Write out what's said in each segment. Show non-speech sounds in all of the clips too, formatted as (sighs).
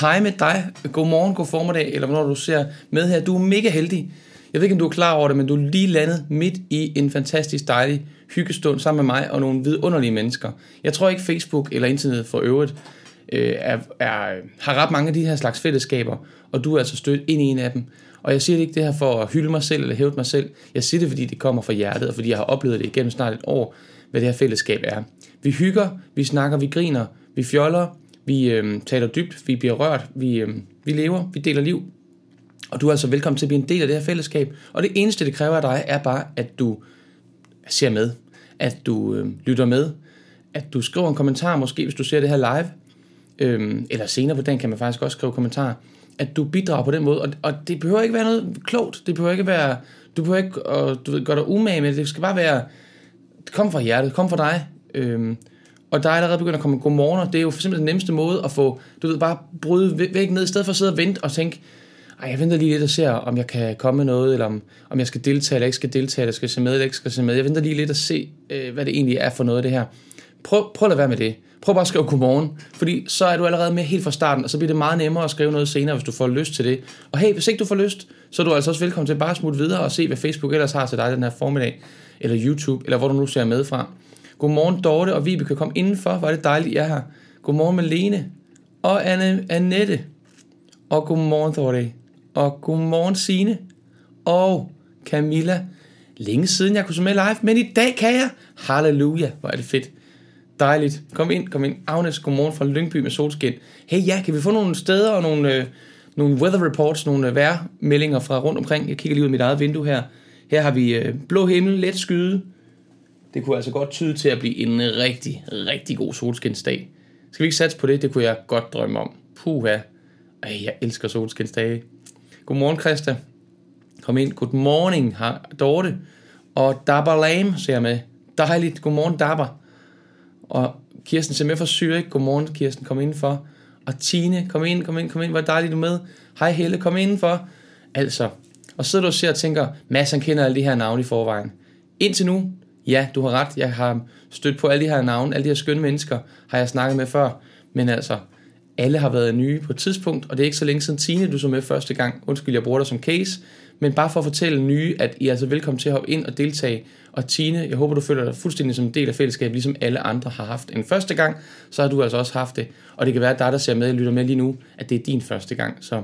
Hej med dig. God morgen, god formiddag, eller hvornår du ser med her. Du er mega heldig. Jeg ved ikke, om du er klar over det, men du er lige landet midt i en fantastisk dejlig hyggestund sammen med mig og nogle vidunderlige mennesker. Jeg tror ikke, Facebook eller internet for øvrigt øh, er, er, har ret mange af de her slags fællesskaber, og du er altså stødt ind i en af dem. Og jeg siger det ikke det her for at hylde mig selv eller hæve mig selv. Jeg siger det, fordi det kommer fra hjertet, og fordi jeg har oplevet det igennem snart et år, hvad det her fællesskab er. Vi hygger, vi snakker, vi griner, vi fjoller, vi øh, taler dybt, vi bliver rørt, vi, øh, vi lever, vi deler liv. Og du er altså velkommen til at blive en del af det her fællesskab. Og det eneste, det kræver af dig, er bare, at du ser med, at du øh, lytter med, at du skriver en kommentar, måske hvis du ser det her live, øh, eller senere på den kan man faktisk også skrive kommentarer, at du bidrager på den måde, og, og det behøver ikke være noget klogt, det behøver ikke være, du behøver ikke at, du ved, gøre dig umage med det, det skal bare være, kom fra hjertet, kom fra dig, øh, og der er allerede begyndt at komme godmorgen, det er jo simpelthen den nemmeste måde at få, du ved, bare bryde væk ned, i stedet for at sidde og vente og tænke, ej, jeg venter lige lidt og ser, om jeg kan komme med noget, eller om, om jeg skal deltage, eller ikke skal deltage, eller skal se med, eller ikke skal se med. Jeg venter lige lidt og se, øh, hvad det egentlig er for noget det her. Prøv, prøv at lade være med det. Prøv bare at skrive godmorgen, fordi så er du allerede med helt fra starten, og så bliver det meget nemmere at skrive noget senere, hvis du får lyst til det. Og hey, hvis ikke du får lyst, så er du altså også velkommen til bare at smutte videre og se, hvad Facebook ellers har til dig den her formiddag, eller YouTube, eller hvor du nu ser med fra. Godmorgen Dorte og Vibeke, kan komme indenfor. Var det dejligt, jeg er her. Godmorgen Malene og Anne, Annette. Og godmorgen Dorte. Og godmorgen Signe. Og Camilla. Længe siden jeg kunne se med live, men i dag kan jeg. Halleluja, hvor er det fedt. Dejligt. Kom ind, kom ind. Agnes, godmorgen fra Lyngby med solskin. Hey ja, kan vi få nogle steder og nogle, øh, nogle weather reports, nogle øh, vejrmeldinger fra rundt omkring? Jeg kigger lige ud af mit eget vindue her. Her har vi øh, blå himmel, let skyde, det kunne altså godt tyde til at blive en rigtig, rigtig god solskinsdag. Skal vi ikke satse på det? Det kunne jeg godt drømme om. Puha. Ej, jeg elsker solskinsdage. Godmorgen, Christa. Kom ind. Good morning, har Dorte. Og Dabber Lame ser jeg med. Dejligt. Godmorgen, Dabber. Og Kirsten ser med for Zürich. Godmorgen, Kirsten. Kom indenfor. Og Tine, kom ind, kom ind, kom ind. Hvor dejligt du med. Hej Helle, kom indenfor. Altså. Og sidder du og ser og tænker, Mads han kender alle de her navne i forvejen. Indtil nu, ja, du har ret, jeg har stødt på alle de her navne, alle de her skønne mennesker, har jeg snakket med før, men altså, alle har været nye på et tidspunkt, og det er ikke så længe siden Tine, du så med første gang, undskyld, jeg bruger dig som case, men bare for at fortælle nye, at I er altså velkommen til at hoppe ind og deltage, og Tine, jeg håber, du føler dig fuldstændig som en del af fællesskabet, ligesom alle andre har haft en første gang, så har du altså også haft det, og det kan være, at dig, der ser med og lytter med lige nu, at det er din første gang, så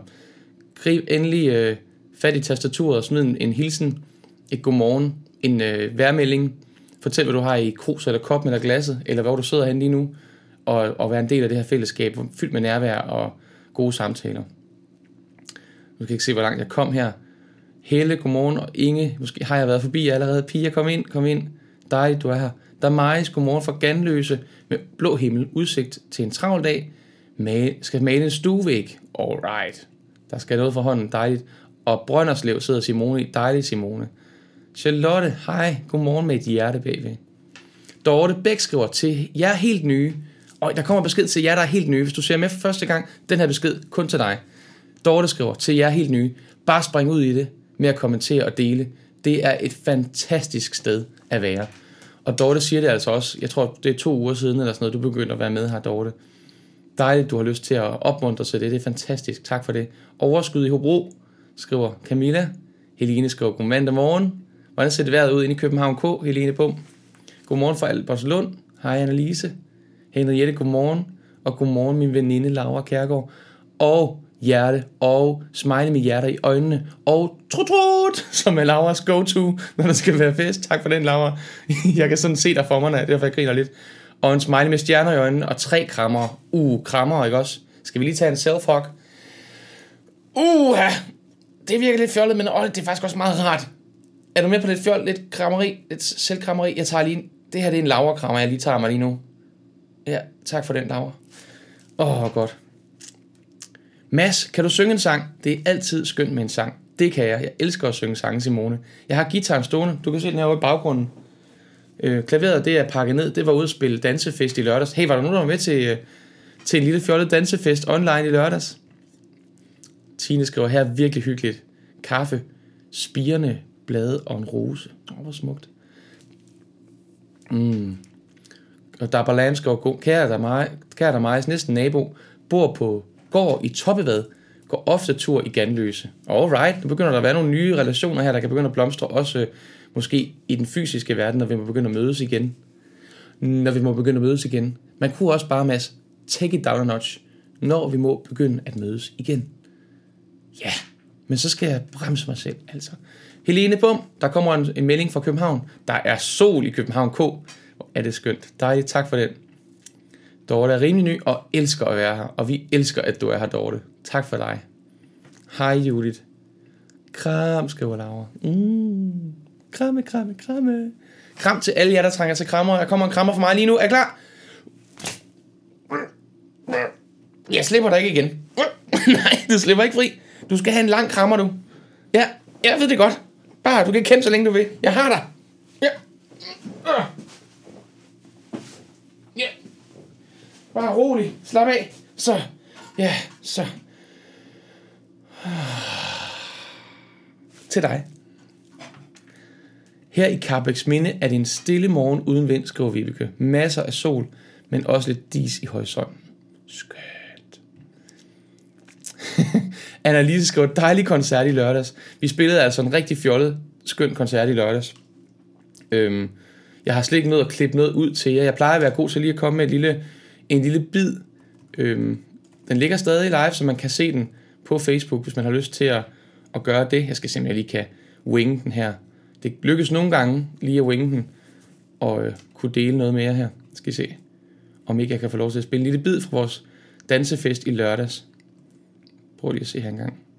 grib endelig øh, fat i tastaturet og smid en, en hilsen, et godmorgen, en øh, værmelding, Fortæl, hvad du har i krus eller kop eller glasset, eller hvor du sidder hen lige nu, og, og være en del af det her fællesskab, fyldt med nærvær og gode samtaler. Nu kan ikke se, hvor langt jeg kom her. Helle, godmorgen, og Inge, måske har jeg været forbi allerede. Pia, kom ind, kom ind. Dejligt, du er her. Der er Majs, godmorgen fra Ganløse, med blå himmel, udsigt til en travl dag. Male, skal male en stuevæg. Alright. Der skal noget for hånden, dejligt. Og Brønderslev sidder Simone i. Dejligt, Simone. Charlotte, hej, godmorgen med et hjerte bagved. Dorte Bæk skriver til jer helt nye, og der kommer besked til jer, der er helt nye. Hvis du ser med for første gang, den her besked kun til dig. Dorte skriver til jer helt nye, bare spring ud i det med at kommentere og dele. Det er et fantastisk sted at være. Og Dorte siger det altså også, jeg tror det er to uger siden eller sådan noget, du begyndte at være med her, Dorte. Dejligt, du har lyst til at opmuntre til det, det er fantastisk, tak for det. Overskud i Hobro, skriver Camilla. Helene skriver god morgen. Hvordan ser det vejret ud inde i København K, Helene Bum? Godmorgen fra Albertslund. Hej Annelise. Henriette, godmorgen. Og godmorgen min veninde Laura Kærgaard. Og hjerte og smile med hjerter i øjnene. Og trut, trut, som er Lauras go-to, når der skal være fest. Tak for den, Laura. (laughs) Jeg kan sådan se dig for mig, derfor jeg griner lidt. Og en smile med stjerner i øjnene og tre krammer. Uh, krammer, ikke også? Skal vi lige tage en self-hug? Uh, det virker lidt fjollet, men åh, det er faktisk også meget rart. Er du med på lidt fjol, lidt krammeri, lidt selvkrammeri? Jeg tager lige, en, det her det er en laverkrammer, jeg lige tager mig lige nu. Ja, tak for den, Laura. Åh, oh, godt. Mads, kan du synge en sang? Det er altid skønt med en sang. Det kan jeg. Jeg elsker at synge sange, Simone. Jeg har gitaren stående. Du kan se den her i baggrunden. Øh, klaveret, det er pakket ned. Det var ude at spille dansefest i lørdags. Hey, var der nogen, der var med til, øh, til en lille fjollet dansefest online i lørdags? Tine skriver her, virkelig hyggeligt. Kaffe, spirende blade og en rose. Åh, oh, hvor smukt. Mm. Og der er balance og god. Kære der mig, kære der mig, næsten nabo, bor på gård i toppevad, går ofte tur i Ganløse. Alright, nu begynder der at være nogle nye relationer her, der kan begynde at blomstre, også øh, måske i den fysiske verden, når vi må begynde at mødes igen. Når vi må begynde at mødes igen. Man kunne også bare, Mads, take it down a notch, når vi må begynde at mødes igen. Ja, yeah. men så skal jeg bremse mig selv, altså. Helene Bum, der kommer en, en melding fra København. Der er sol i København K. Hvor er det skønt. Dejligt, tak for den. Dorte er rimelig ny og elsker at være her. Og vi elsker, at du er her, Dorte. Tak for dig. Hej, Judith. Kram, skriver Laura. Mm. Kramme, kramme, kramme. Kram til alle jer, der trænger til krammer. Der kommer en krammer for mig lige nu. Er I klar? Jeg slipper dig ikke igen. (laughs) Nej, du slipper ikke fri. Du skal have en lang krammer, du. Ja, jeg ved det godt. Bare, du kan kæmpe så længe du vil. Jeg har dig. Ja. Ah. Ja. Bare rolig. Slap af. Så. Ja, så. Til dig. Her i Carbex Minde er det en stille morgen uden vind, skriver Vibeke. Masser af sol, men også lidt dis i horisonten. Skønt. (laughs) Annalise skriver, dejlig koncert i lørdags. Vi spillede altså en rigtig fjollet, skøn koncert i lørdags. Øhm, jeg har slet ikke nået at klippe noget ud til jer. Jeg plejer at være god til lige at komme med et lille, en lille bid. Øhm, den ligger stadig live, så man kan se den på Facebook, hvis man har lyst til at, at gøre det. Jeg skal simpelthen lige kan winge den her. Det lykkes nogle gange lige at winge den, og øh, kunne dele noget mere her. Skal I se, om ikke jeg kan få lov til at spille en lille bid fra vores dansefest i lørdags. Prøv lige at se her engang.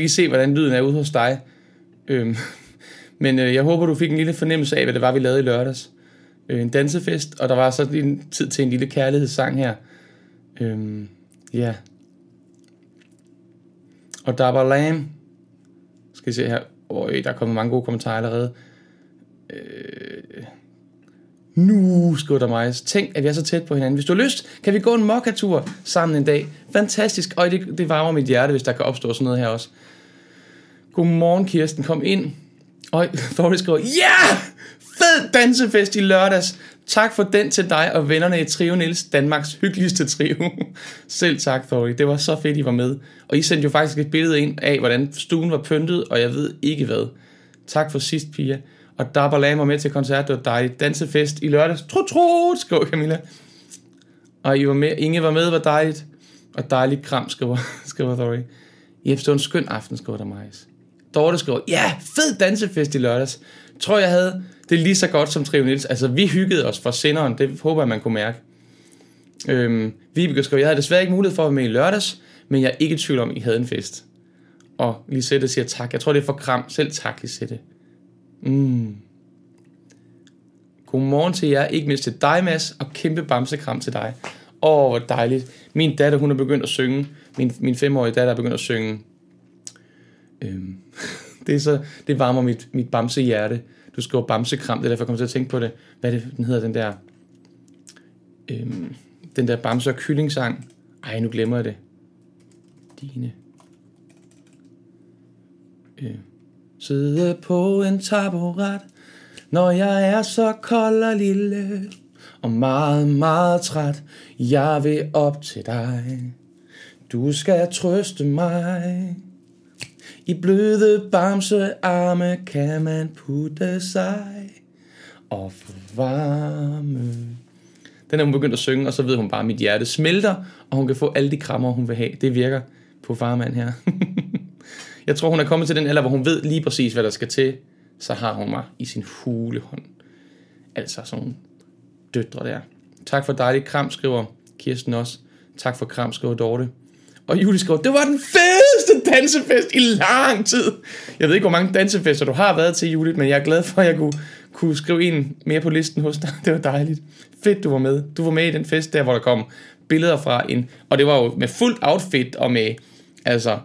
Lige se, hvordan lyden er ude hos dig. Øhm, (laughs) men øh, jeg håber, du fik en lille fornemmelse af, hvad det var, vi lavede i lørdags. Øh, en dansefest, og der var så en tid til en lille kærlighedssang her. Øhm, ja. Og der var Lam. Skal vi se her. Øj, øh, der er kommet mange gode kommentarer allerede. Øh, nu, skriver der mig. Tænk, at vi er så tæt på hinanden. Hvis du har lyst, kan vi gå en mokkatur sammen en dag. Fantastisk. Og det, det varmer mit hjerte, hvis der kan opstå sådan noget her også. Godmorgen, Kirsten. Kom ind. Og Thordy skriver, ja! Yeah! Fed dansefest i lørdags. Tak for den til dig og vennerne i Trio Niels, Danmarks hyggeligste trio. (laughs) Selv tak, Thordy. Det var så fedt, I var med. Og I sendte jo faktisk et billede ind af, hvordan stuen var pyntet, og jeg ved ikke hvad. Tak for sidst, Pia. Og Dabber lagde mig med til koncert, det var dejligt. Dansefest i lørdags. Tro, tro, skriver Camilla. Og I var med. Inge var med, var dejligt. Og dejligt kram, skriver, (laughs) skriver Thordy. I efter en skøn aften, skriver der Majs. Dorte skriver, ja, fed dansefest i lørdags. Tror jeg havde det lige så godt som Trio Niels. Altså, vi hyggede os for senderen. Det håber jeg, man kunne mærke. Øhm, Vibeke skriver, jeg havde desværre ikke mulighed for at være med i lørdags, men jeg er ikke i tvivl om, at I havde en fest. Og Lisette siger tak. Jeg tror, det er for kram. Selv tak, Lisette. Mm. Godmorgen til jer, ikke mindst til dig, Mads, og kæmpe bamsekram til dig. Åh, hvor dejligt. Min datter, hun er begyndt at synge. Min, min femårige datter er begyndt at synge. Øhm, (laughs) det, er så, det varmer mit, mit bamsehjerte. Du skriver bamsekram, det er derfor, jeg kommer til at tænke på det. Hvad er det, den hedder, den der... Øhm, den der bamse- og kyllingsang. Ej, nu glemmer jeg det. Dine. Øh. Sidde på en taburet, når jeg er så kold og lille, og meget, meget træt. Jeg vil op til dig. Du skal trøste mig. I bløde bamsearme kan man putte sig og få varme. Den er hun begyndt at synge, og så ved hun bare, at mit hjerte smelter, og hun kan få alle de krammer, hun vil have. Det virker på farmand her. (laughs) jeg tror, hun er kommet til den alder, hvor hun ved lige præcis, hvad der skal til. Så har hun mig i sin hulehånd. Altså sådan nogle døtre der. Tak for dejligt kram, skriver Kirsten også. Tak for kram, skriver Dorte. Og Julie skriver, det var den fede! Fedeste dansefest i lang tid. Jeg ved ikke, hvor mange dansefester du har været til, Judith, men jeg er glad for, at jeg kunne, kunne skrive en mere på listen hos dig. (laughs) Det var dejligt. Fedt, du var med. Du var med i den fest der, hvor der kom billeder fra en... Og det var jo med fuldt outfit og med, altså,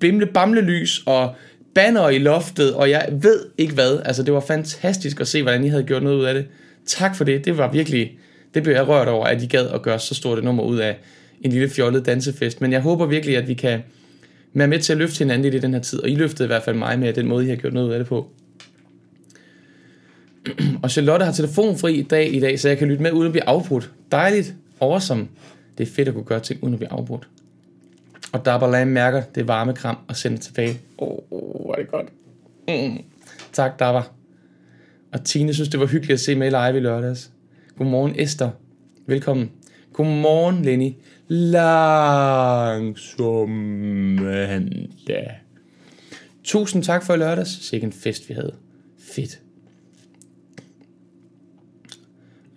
bimle bamle lys og banner i loftet, og jeg ved ikke hvad. Altså, det var fantastisk at se, hvordan I havde gjort noget ud af det. Tak for det. Det var virkelig... Det blev jeg rørt over, at I gad at gøre så stort et nummer ud af en lille fjollet dansefest. Men jeg håber virkelig, at vi kan være med til at løfte hinanden i den her tid. Og I løftede i hvert fald mig med den måde, I har gjort noget ud af det på. (clears throat) Og Charlotte har telefonfri i dag i dag, så jeg kan lytte med uden at blive afbrudt. Dejligt. Awesome. Det er fedt at kunne gøre ting uden at blive afbrudt. Og Dabalam mærker det varme kram og sender tilbage. Åh, oh, oh, hvor er det godt. Mm. Tak, Dabba. Og Tine synes, det var hyggeligt at se med live i lørdags. Godmorgen, Esther. Velkommen. Godmorgen, Lenny. Langsom mandag. Tusind tak for i lørdags. Sikke en fest, vi havde. Fedt.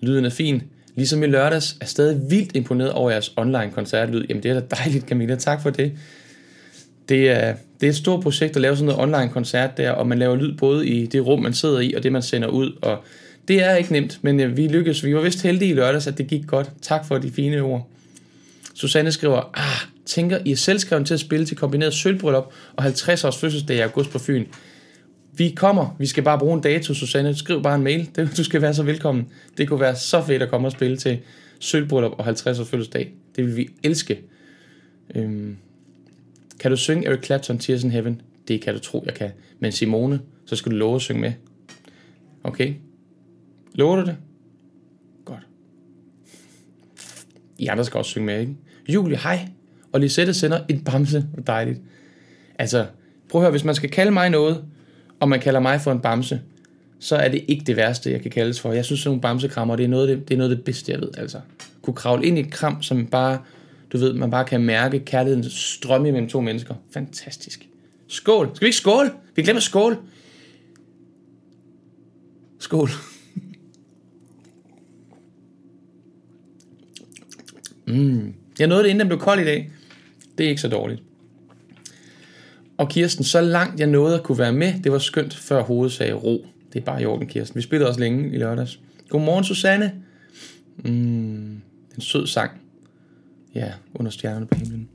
Lyden er fin. Ligesom i lørdags er stadig vildt imponeret over jeres online koncertlyd. Jamen det er da dejligt, Camilla. Tak for det. Det er, det er et stort projekt at lave sådan noget online koncert der, og man laver lyd både i det rum, man sidder i, og det, man sender ud. Og det er ikke nemt, men øh, vi lykkedes. Vi var vist heldige i lørdags, at det gik godt. Tak for de fine ord. Susanne skriver, ah, tænker I er selvskrevet til at spille til kombineret sølvbryllup og 50 års fødselsdag i august på Fyn. Vi kommer, vi skal bare bruge en dato, Susanne. Skriv bare en mail, (laughs) du skal være så velkommen. Det kunne være så fedt at komme og spille til sølvbryllup og 50 års fødselsdag. Det vil vi elske. Øhm, kan du synge Eric Clapton, Tears in Heaven? Det kan du tro, jeg kan. Men Simone, så skal du love at synge med. Okay? Lover du det? Godt. I andre skal også synge med, ikke? Julie, hej. Og Lisette sender en bamse. Dejligt. Altså, prøv at høre, hvis man skal kalde mig noget, og man kalder mig for en bamse, så er det ikke det værste, jeg kan kaldes for. Jeg synes, sådan nogle bamsekrammer, det er noget det, det, er noget af det bedste, jeg ved. Altså, kunne kravle ind i et kram, som bare, du ved, man bare kan mærke kærligheden strømme mellem to mennesker. Fantastisk. Skål. Skal vi ikke skåle? Vi glemmer skål. Skål. Mm. Jeg nåede det, inden den blev kold i dag. Det er ikke så dårligt. Og Kirsten, så langt jeg nåede at kunne være med, det var skønt, før hovedet sagde ro. Det er bare i orden, Kirsten. Vi spillede også længe i lørdags. Godmorgen, Susanne. Mm, en sød sang. Ja, under stjernerne på himlen.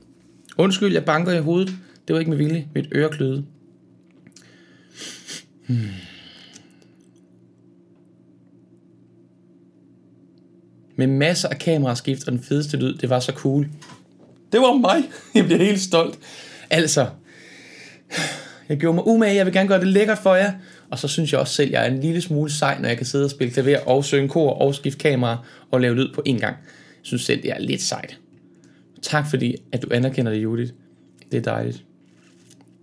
Undskyld, jeg banker i hovedet. Det var ikke med vilje. Mit øre kløede. Hmm. Med masser af kameraskift og den fedeste lyd. Det var så cool. Det var mig. (laughs) Jeg bliver helt stolt. Altså, jeg gjorde mig umage, jeg vil gerne gøre det lækkert for jer. Og så synes jeg også selv, at jeg er en lille smule sej, når jeg kan sidde og spille klaver og synge kor og skifte kamera og lave lyd på en gang. Jeg synes selv, det er lidt sejt. Tak fordi, at du anerkender det, Judith. Det er dejligt.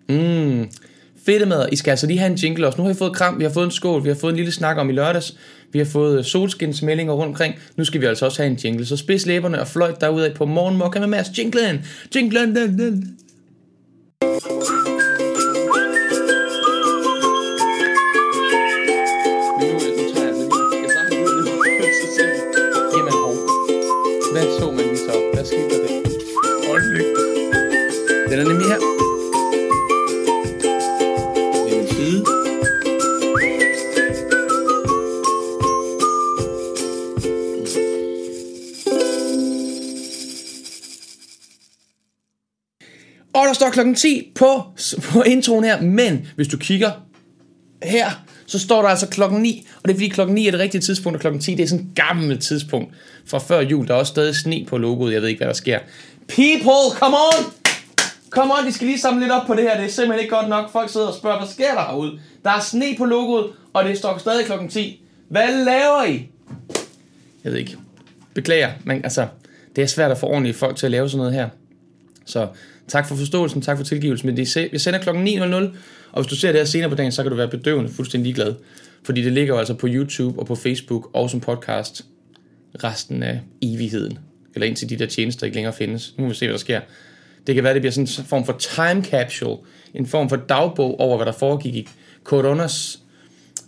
Mm. Fedtemad. I skal altså lige have en jingle også. Nu har vi fået kram, vi har fået en skål, vi har fået en lille snak om i lørdags. Vi har fået solskinsmeldinger rundt omkring. Nu skal vi altså også have en jingle. Så spids læberne og fløjt derudad på morgenmokka med Mads. Jinglen! Jinglen! Den, den. Klokken 10 på, på introen her, men hvis du kigger her, så står der altså klokken 9, og det er fordi klokken 9 er det rigtige tidspunkt, og klokken 10 det er sådan et gammelt tidspunkt fra før jul. Der er også stadig sne på logoet, jeg ved ikke, hvad der sker. People, come on! Come on, de skal lige samle lidt op på det her, det er simpelthen ikke godt nok. Folk sidder og spørger, hvad sker der herude? Der er sne på logoet, og det står stadig klokken 10. Hvad laver I? Jeg ved ikke. Beklager, men altså, det er svært at få ordentlige folk til at lave sådan noget her. Så tak for forståelsen, tak for tilgivelsen. Men det er, vi sender klokken 9.00, og hvis du ser det her senere på dagen, så kan du være bedøvende fuldstændig ligeglad. Fordi det ligger jo altså på YouTube og på Facebook og som podcast resten af evigheden. Eller indtil de der tjenester ikke længere findes. Nu må vi se, hvad der sker. Det kan være, det bliver sådan en form for time capsule. En form for dagbog over, hvad der foregik i coronas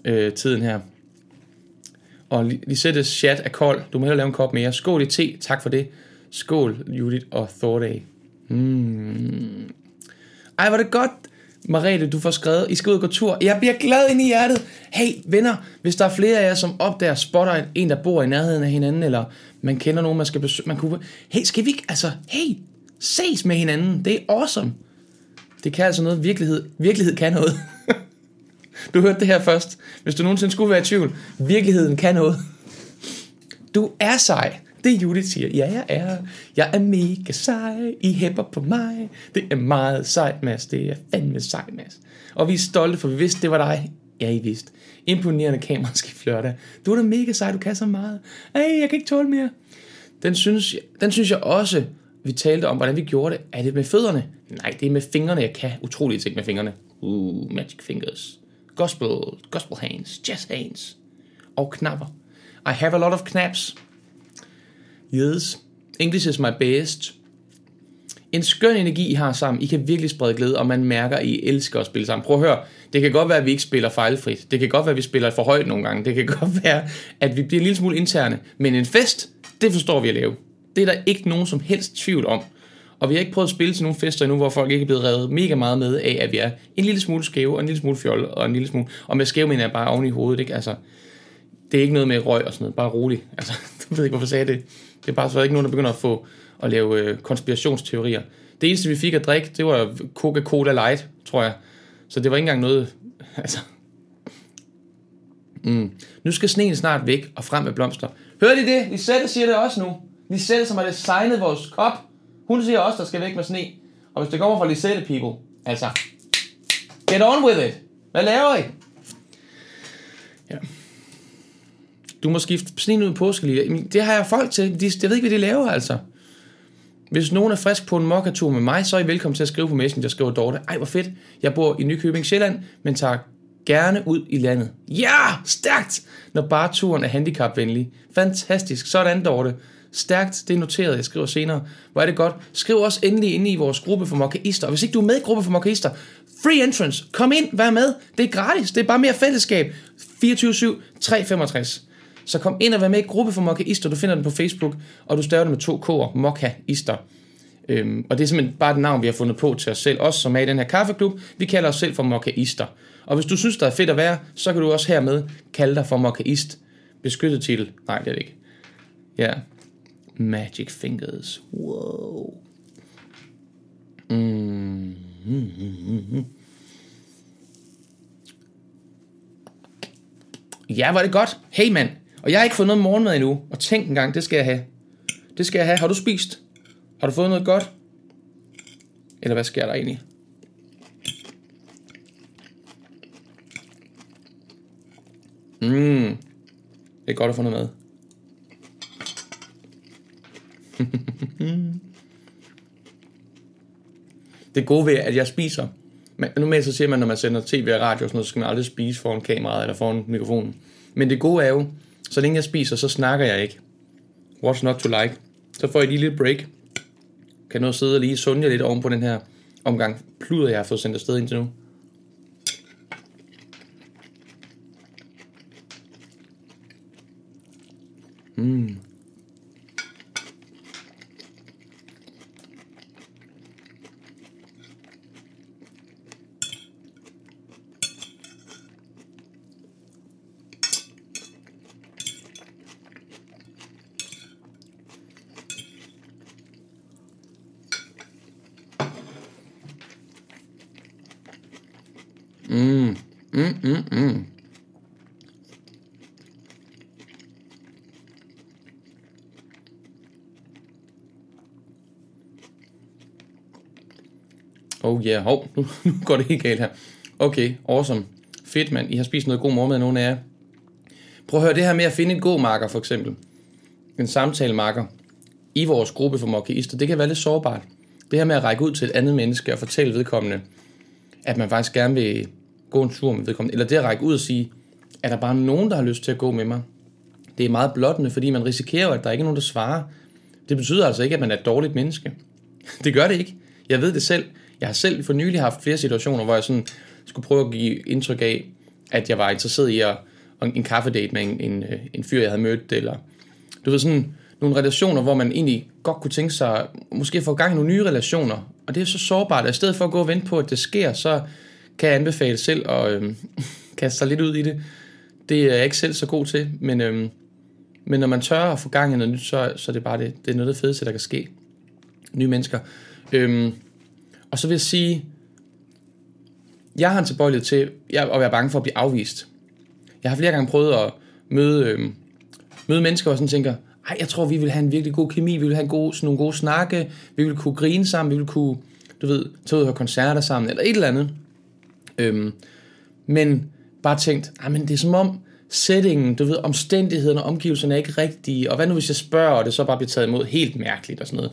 øh, tiden her. Og Lisettes chat er kold. Du må hellere lave en kop mere. Skål i te. Tak for det. Skål, Judith og Thorday. Mm. Ej, var det godt, Marete, du får skrevet. I skal ud og gå tur. Jeg bliver glad ind i hjertet. Hey, venner, hvis der er flere af jer, som opdager, spotter en, der bor i nærheden af hinanden, eller man kender nogen, man skal besøge. Man kunne... Hey, skal vi ikke... Altså, hey, ses med hinanden. Det er awesome. Det kan altså noget. Virkelighed, virkelighed kan noget. (laughs) du hørte det her først. Hvis du nogensinde skulle være i tvivl. Virkeligheden kan noget. Du er sej. Det er Judith siger. Ja, jeg er. Jeg er mega sej. I hæpper på mig. Det er meget sejt, Mads. Det er fandme sejt, Mads. Og vi er stolte, for vi vidste, det var dig. Ja, I vidste. Imponerende kameraskift lørdag. Du er da mega sej, du kan så meget. Ej, jeg kan ikke tåle mere. Den synes, den synes jeg også, vi talte om, hvordan vi gjorde det. Er det med fødderne? Nej, det er med fingrene. Jeg kan utrolige ting med fingrene. Uh, magic fingers. Gospel, gospel hands, jazz hands. Og knapper. I have a lot of knaps. Yes. English is my best. En skøn energi, I har sammen. I kan virkelig sprede glæde, og man mærker, at I elsker at spille sammen. Prøv at høre. Det kan godt være, at vi ikke spiller fejlfrit. Det kan godt være, at vi spiller for højt nogle gange. Det kan (laughs) godt være, at vi bliver en lille smule interne. Men en fest, det forstår vi at lave. Det er der ikke nogen som helst tvivl om. Og vi har ikke prøvet at spille til nogle fester endnu, hvor folk ikke er blevet revet mega meget med af, at vi er en lille smule skæve, og en lille smule fjolle, og en lille smule... Og med skæve mener jeg bare oven i hovedet, ikke? Altså, det er ikke noget med røg og sådan noget, bare rolig. Altså, (laughs) du ved ikke, hvorfor jeg sagde det. Det er bare så ikke nogen, der begynder at få at lave øh, konspirationsteorier. Det eneste, vi fik at drikke, det var Coca-Cola Light, tror jeg. Så det var ikke engang noget... (laughs) Altså... Mm. Nu skal sneen snart væk og frem med blomster. Hør I det? Lisette siger det også nu. Lisette, som har designet vores kop. Hun siger også, der skal væk med sne. Og hvis det kommer fra Lisette, people, altså... Get on with it. Hvad laver I? Ja. Du må skifte sneen ud i påskeliga. Jamen, Det har jeg folk til. De, jeg ved ikke, hvad de laver, altså. Hvis nogen er frisk på en mokkatur med mig, så er I velkommen til at skrive på Messenger, skriver Dorte. Ej, hvor fedt. Jeg bor i Nykøbing Sjælland, men tager gerne ud i landet. Ja, stærkt, når bare turen er handicapvenlig. Fantastisk. Sådan, Dorte. Stærkt, det er noteret, jeg skriver senere. Hvor er det godt. Skriv også endelig inde i vores gruppe for mokkaister. Og hvis ikke du er med i gruppe for mokkaister, free entrance. Kom ind, vær med. Det er gratis. Det er bare mere fællesskab. 24-7, 365. Så kom ind og vær med i gruppe for mokkaister. Du finder den på Facebook, og du staver den med to k'er. Mokkaister. Øhm, og det er simpelthen bare et navn, vi har fundet på til os selv. Os, som er i den her kaffeklub, vi kalder os selv for mokkaister. Og hvis du synes, der er fedt at være, så kan du også hermed kalde dig for mokkaist. Beskyttet titel. Nej, det er det ikke. Ja. Magic Fingers. Wow. Mm. Ja, var det godt. Hey mand. Og jeg har ikke fået noget morgenmad endnu. Og tænk engang, det skal jeg have. Det skal jeg have. Har du spist? Har du fået noget godt? Eller hvad sker der egentlig? Mm. Det er godt at få noget mad. (laughs) det gode ved, at jeg spiser. Men normalt så siger man, når man sender tv og radio og sådan noget, så skal man aldrig spise foran kameraet eller foran mikrofonen. Men det gode er jo, så længe jeg spiser, så snakker jeg ikke. What's not to like? Så får jeg lige lidt break. Kan nå sidde og lige sunde jer lidt oven på den her omgang pluder, jeg har fået sendt afsted indtil nu. Mm. Mm. Mm, mm, mm. Oh yeah, hov, nu, (laughs) nu går det helt galt her. Okay, awesome. Fedt mand, I har spist noget god morgenmad, nogen af jer. Prøv at høre det her med at finde en god marker, for eksempel. En samtalemarker i vores gruppe for mokkeister. det kan være lidt sårbart. Det her med at række ud til et andet menneske og fortælle vedkommende, at man faktisk gerne vil gå en tur med vedkommende. Eller det at række ud og sige, er der bare nogen, der har lyst til at gå med mig? Det er meget blottende, fordi man risikerer at der ikke er nogen, der svarer. Det betyder altså ikke, at man er et dårligt menneske. (laughs) Det gør det ikke. Jeg ved det selv. Jeg har selv for nylig haft flere situationer, hvor jeg sådan skulle prøve at give indtryk af, at jeg var interesseret i at, en kaffedate med en, en, en fyr, jeg havde mødt, eller du ved sådan nogle relationer, hvor man egentlig godt kunne tænke sig, måske få gang i nogle nye relationer, og det er så sårbart, at i stedet for at gå og vente på, at det sker, så kan jeg anbefale selv at øh, (laughs) kaste sig lidt ud i det. Det er jeg ikke selv så god til, men, øh, men når man tør at få gang i noget nyt, så, så er det bare det, det er noget af det fedeste, der kan ske. Nye mennesker. Øh, og så vil jeg sige, jeg har en tilbøjelighed til at være bange for at blive afvist. Jeg har flere gange prøvet at møde, øh, møde mennesker, og sådan tænker, ej, jeg tror, vi vil have en virkelig god kemi, vi vil have en god, sådan nogle gode snakke, vi vil kunne grine sammen, vi vil kunne, du ved, tage ud og høre koncerter sammen, eller et eller andet. Øhm, men bare tænkt, ah, men det er som om, settingen, du ved, omstændighederne og omgivelserne er ikke rigtige, og hvad nu hvis jeg spørger, og det så bare bliver taget imod helt mærkeligt og sådan noget,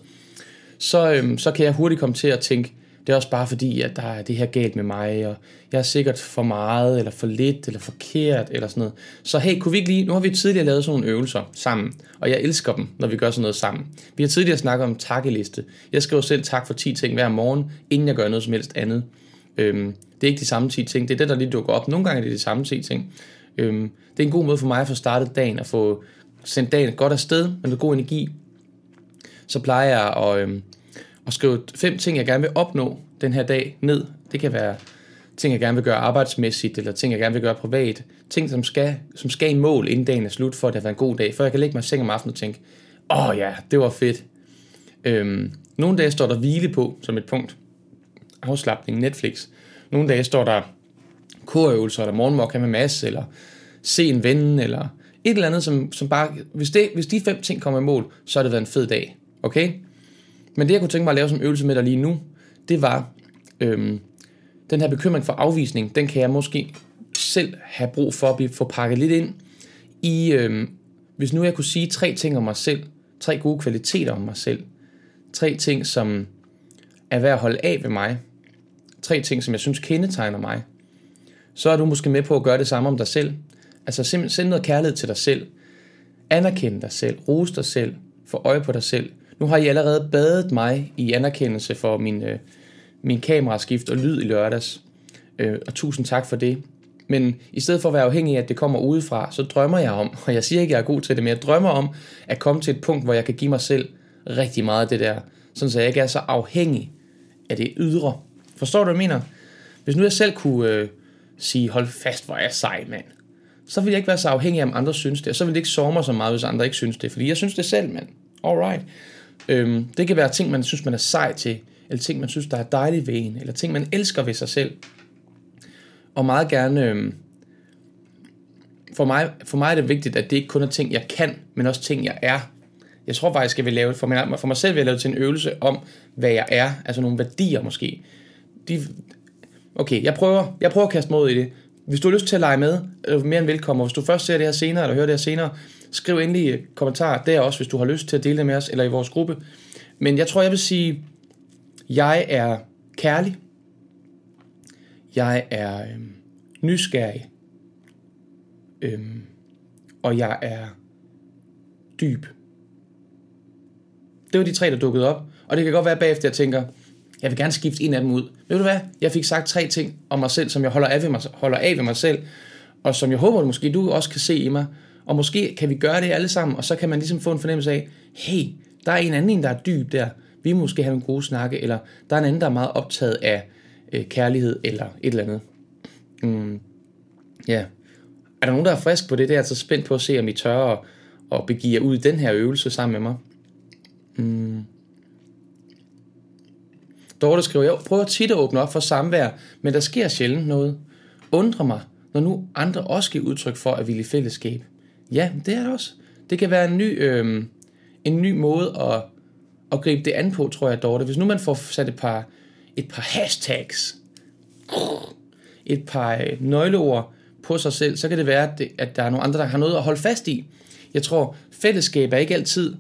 så, øhm, så kan jeg hurtigt komme til at tænke, det er også bare fordi, at der er det her galt med mig, og jeg er sikkert for meget, eller for lidt, eller forkert, eller sådan noget. Så hey, kunne vi ikke lige, nu har vi tidligere lavet sådan nogle øvelser sammen, og jeg elsker dem, når vi gør sådan noget sammen. Vi har tidligere snakket om takkeliste. Jeg skriver selv tak for 10 ting hver morgen, inden jeg gør noget som helst andet. Øhm, det er ikke de samme 10 ting, det er det, der lige dukker op. Nogle gange er det de samme 10 ting. Øhm, det er en god måde for mig at få startet dagen, og få sendt dagen godt afsted med god energi. Så plejer jeg at, øhm, at skrive fem ting, jeg gerne vil opnå den her dag ned. Det kan være ting, jeg gerne vil gøre arbejdsmæssigt, eller ting, jeg gerne vil gøre privat. Ting, som skal, som skal i mål, inden dagen er slut, for at det har været en god dag. For jeg kan lægge mig i seng om aftenen og tænke, åh oh, ja, det var fedt. Øhm, nogle dage står der hvile på, som et punkt. Afslappning, Netflix. Nogle dage står der korøvelser, eller morgenmok med masse, eller se en ven, eller et eller andet, som, som bare, hvis, det, hvis de fem ting kommer i mål, så har det været en fed dag. Okay? Men det, jeg kunne tænke mig at lave som øvelse med dig lige nu, det var, øhm, den her bekymring for afvisning, den kan jeg måske selv have brug for at blive, få pakket lidt ind i, øhm, hvis nu jeg kunne sige tre ting om mig selv, tre gode kvaliteter om mig selv, tre ting, som er værd at holde af ved mig, tre ting, som jeg synes kendetegner mig, så er du måske med på at gøre det samme om dig selv. Altså simpelthen send noget kærlighed til dig selv. Anerkend dig selv. Rose dig selv. Få øje på dig selv. Nu har I allerede badet mig i anerkendelse for min, øh, min kameraskift og lyd i lørdags. Øh, og tusind tak for det. Men i stedet for at være afhængig af, at det kommer udefra, så drømmer jeg om, og jeg siger ikke, at jeg er god til det, men jeg drømmer om at komme til et punkt, hvor jeg kan give mig selv rigtig meget af det der, sådan så jeg ikke er så afhængig af det ydre. Forstår du, hvad jeg mener? Hvis nu jeg selv kunne øh, sige, hold fast, hvor er jeg sej, mand, så ville jeg ikke være så afhængig af, om andre synes det, og så ville det ikke sove mig så meget, hvis andre ikke synes det, fordi jeg synes det selv, mand. Alright. Øhm, det kan være ting, man synes, man er sej til, eller ting, man synes, der er dejligt ved en, eller ting, man elsker ved sig selv. Og meget gerne, øhm, for, mig, for mig er det vigtigt, at det ikke kun er ting, jeg kan, men også ting, jeg er. Jeg tror faktisk, jeg vil lave for mig, for mig selv vil jeg lave det til en øvelse om, hvad jeg er, altså nogle værdier måske. De, okay, jeg prøver, jeg prøver at kaste mod i det. Hvis du har lyst til at lege med, er du mere end velkommen. Og hvis du først ser det her senere, eller hører det her senere, skriv endelig kommentar der også, hvis du har lyst til at dele det med os, eller i vores gruppe. Men jeg tror, jeg vil sige, jeg er kærlig. Jeg er øhm, nysgerrig. Øhm, og jeg er dyb. Det var de tre, der dukkede op. Og det kan godt være bagefter, jeg tænker, jeg vil gerne skifte en af dem ud. Ved du hvad? Jeg fik sagt tre ting om mig selv, som jeg holder af ved mig, holder af ved mig selv, og som jeg håber, at måske du også kan se i mig. Og måske kan vi gøre det alle sammen, og så kan man ligesom få en fornemmelse af, hey, der er en anden, der er dyb der. Vi må måske have en god snakke, eller der er en anden, der er meget optaget af øh, kærlighed, eller et eller andet. Mm, ja. Er der nogen, der er frisk på det? Det er altså spændt på at se, om I tør at, at begive jer ud i den her øvelse sammen med mig. Mm. Dorte skriver, jeg prøver tit at åbne op for samvær, men der sker sjældent noget. Undrer mig, når nu andre også giver udtryk for at ville fællesskab. Ja, det er det også. Det kan være en ny, øh, en ny måde at, at gribe det an på, tror jeg, Dorte. Hvis nu man får sat et par, et par hashtags, et par øh, nøgleord på sig selv, så kan det være, at, det, at der er nogle andre, der har noget at holde fast i. Jeg tror, fællesskab er ikke altid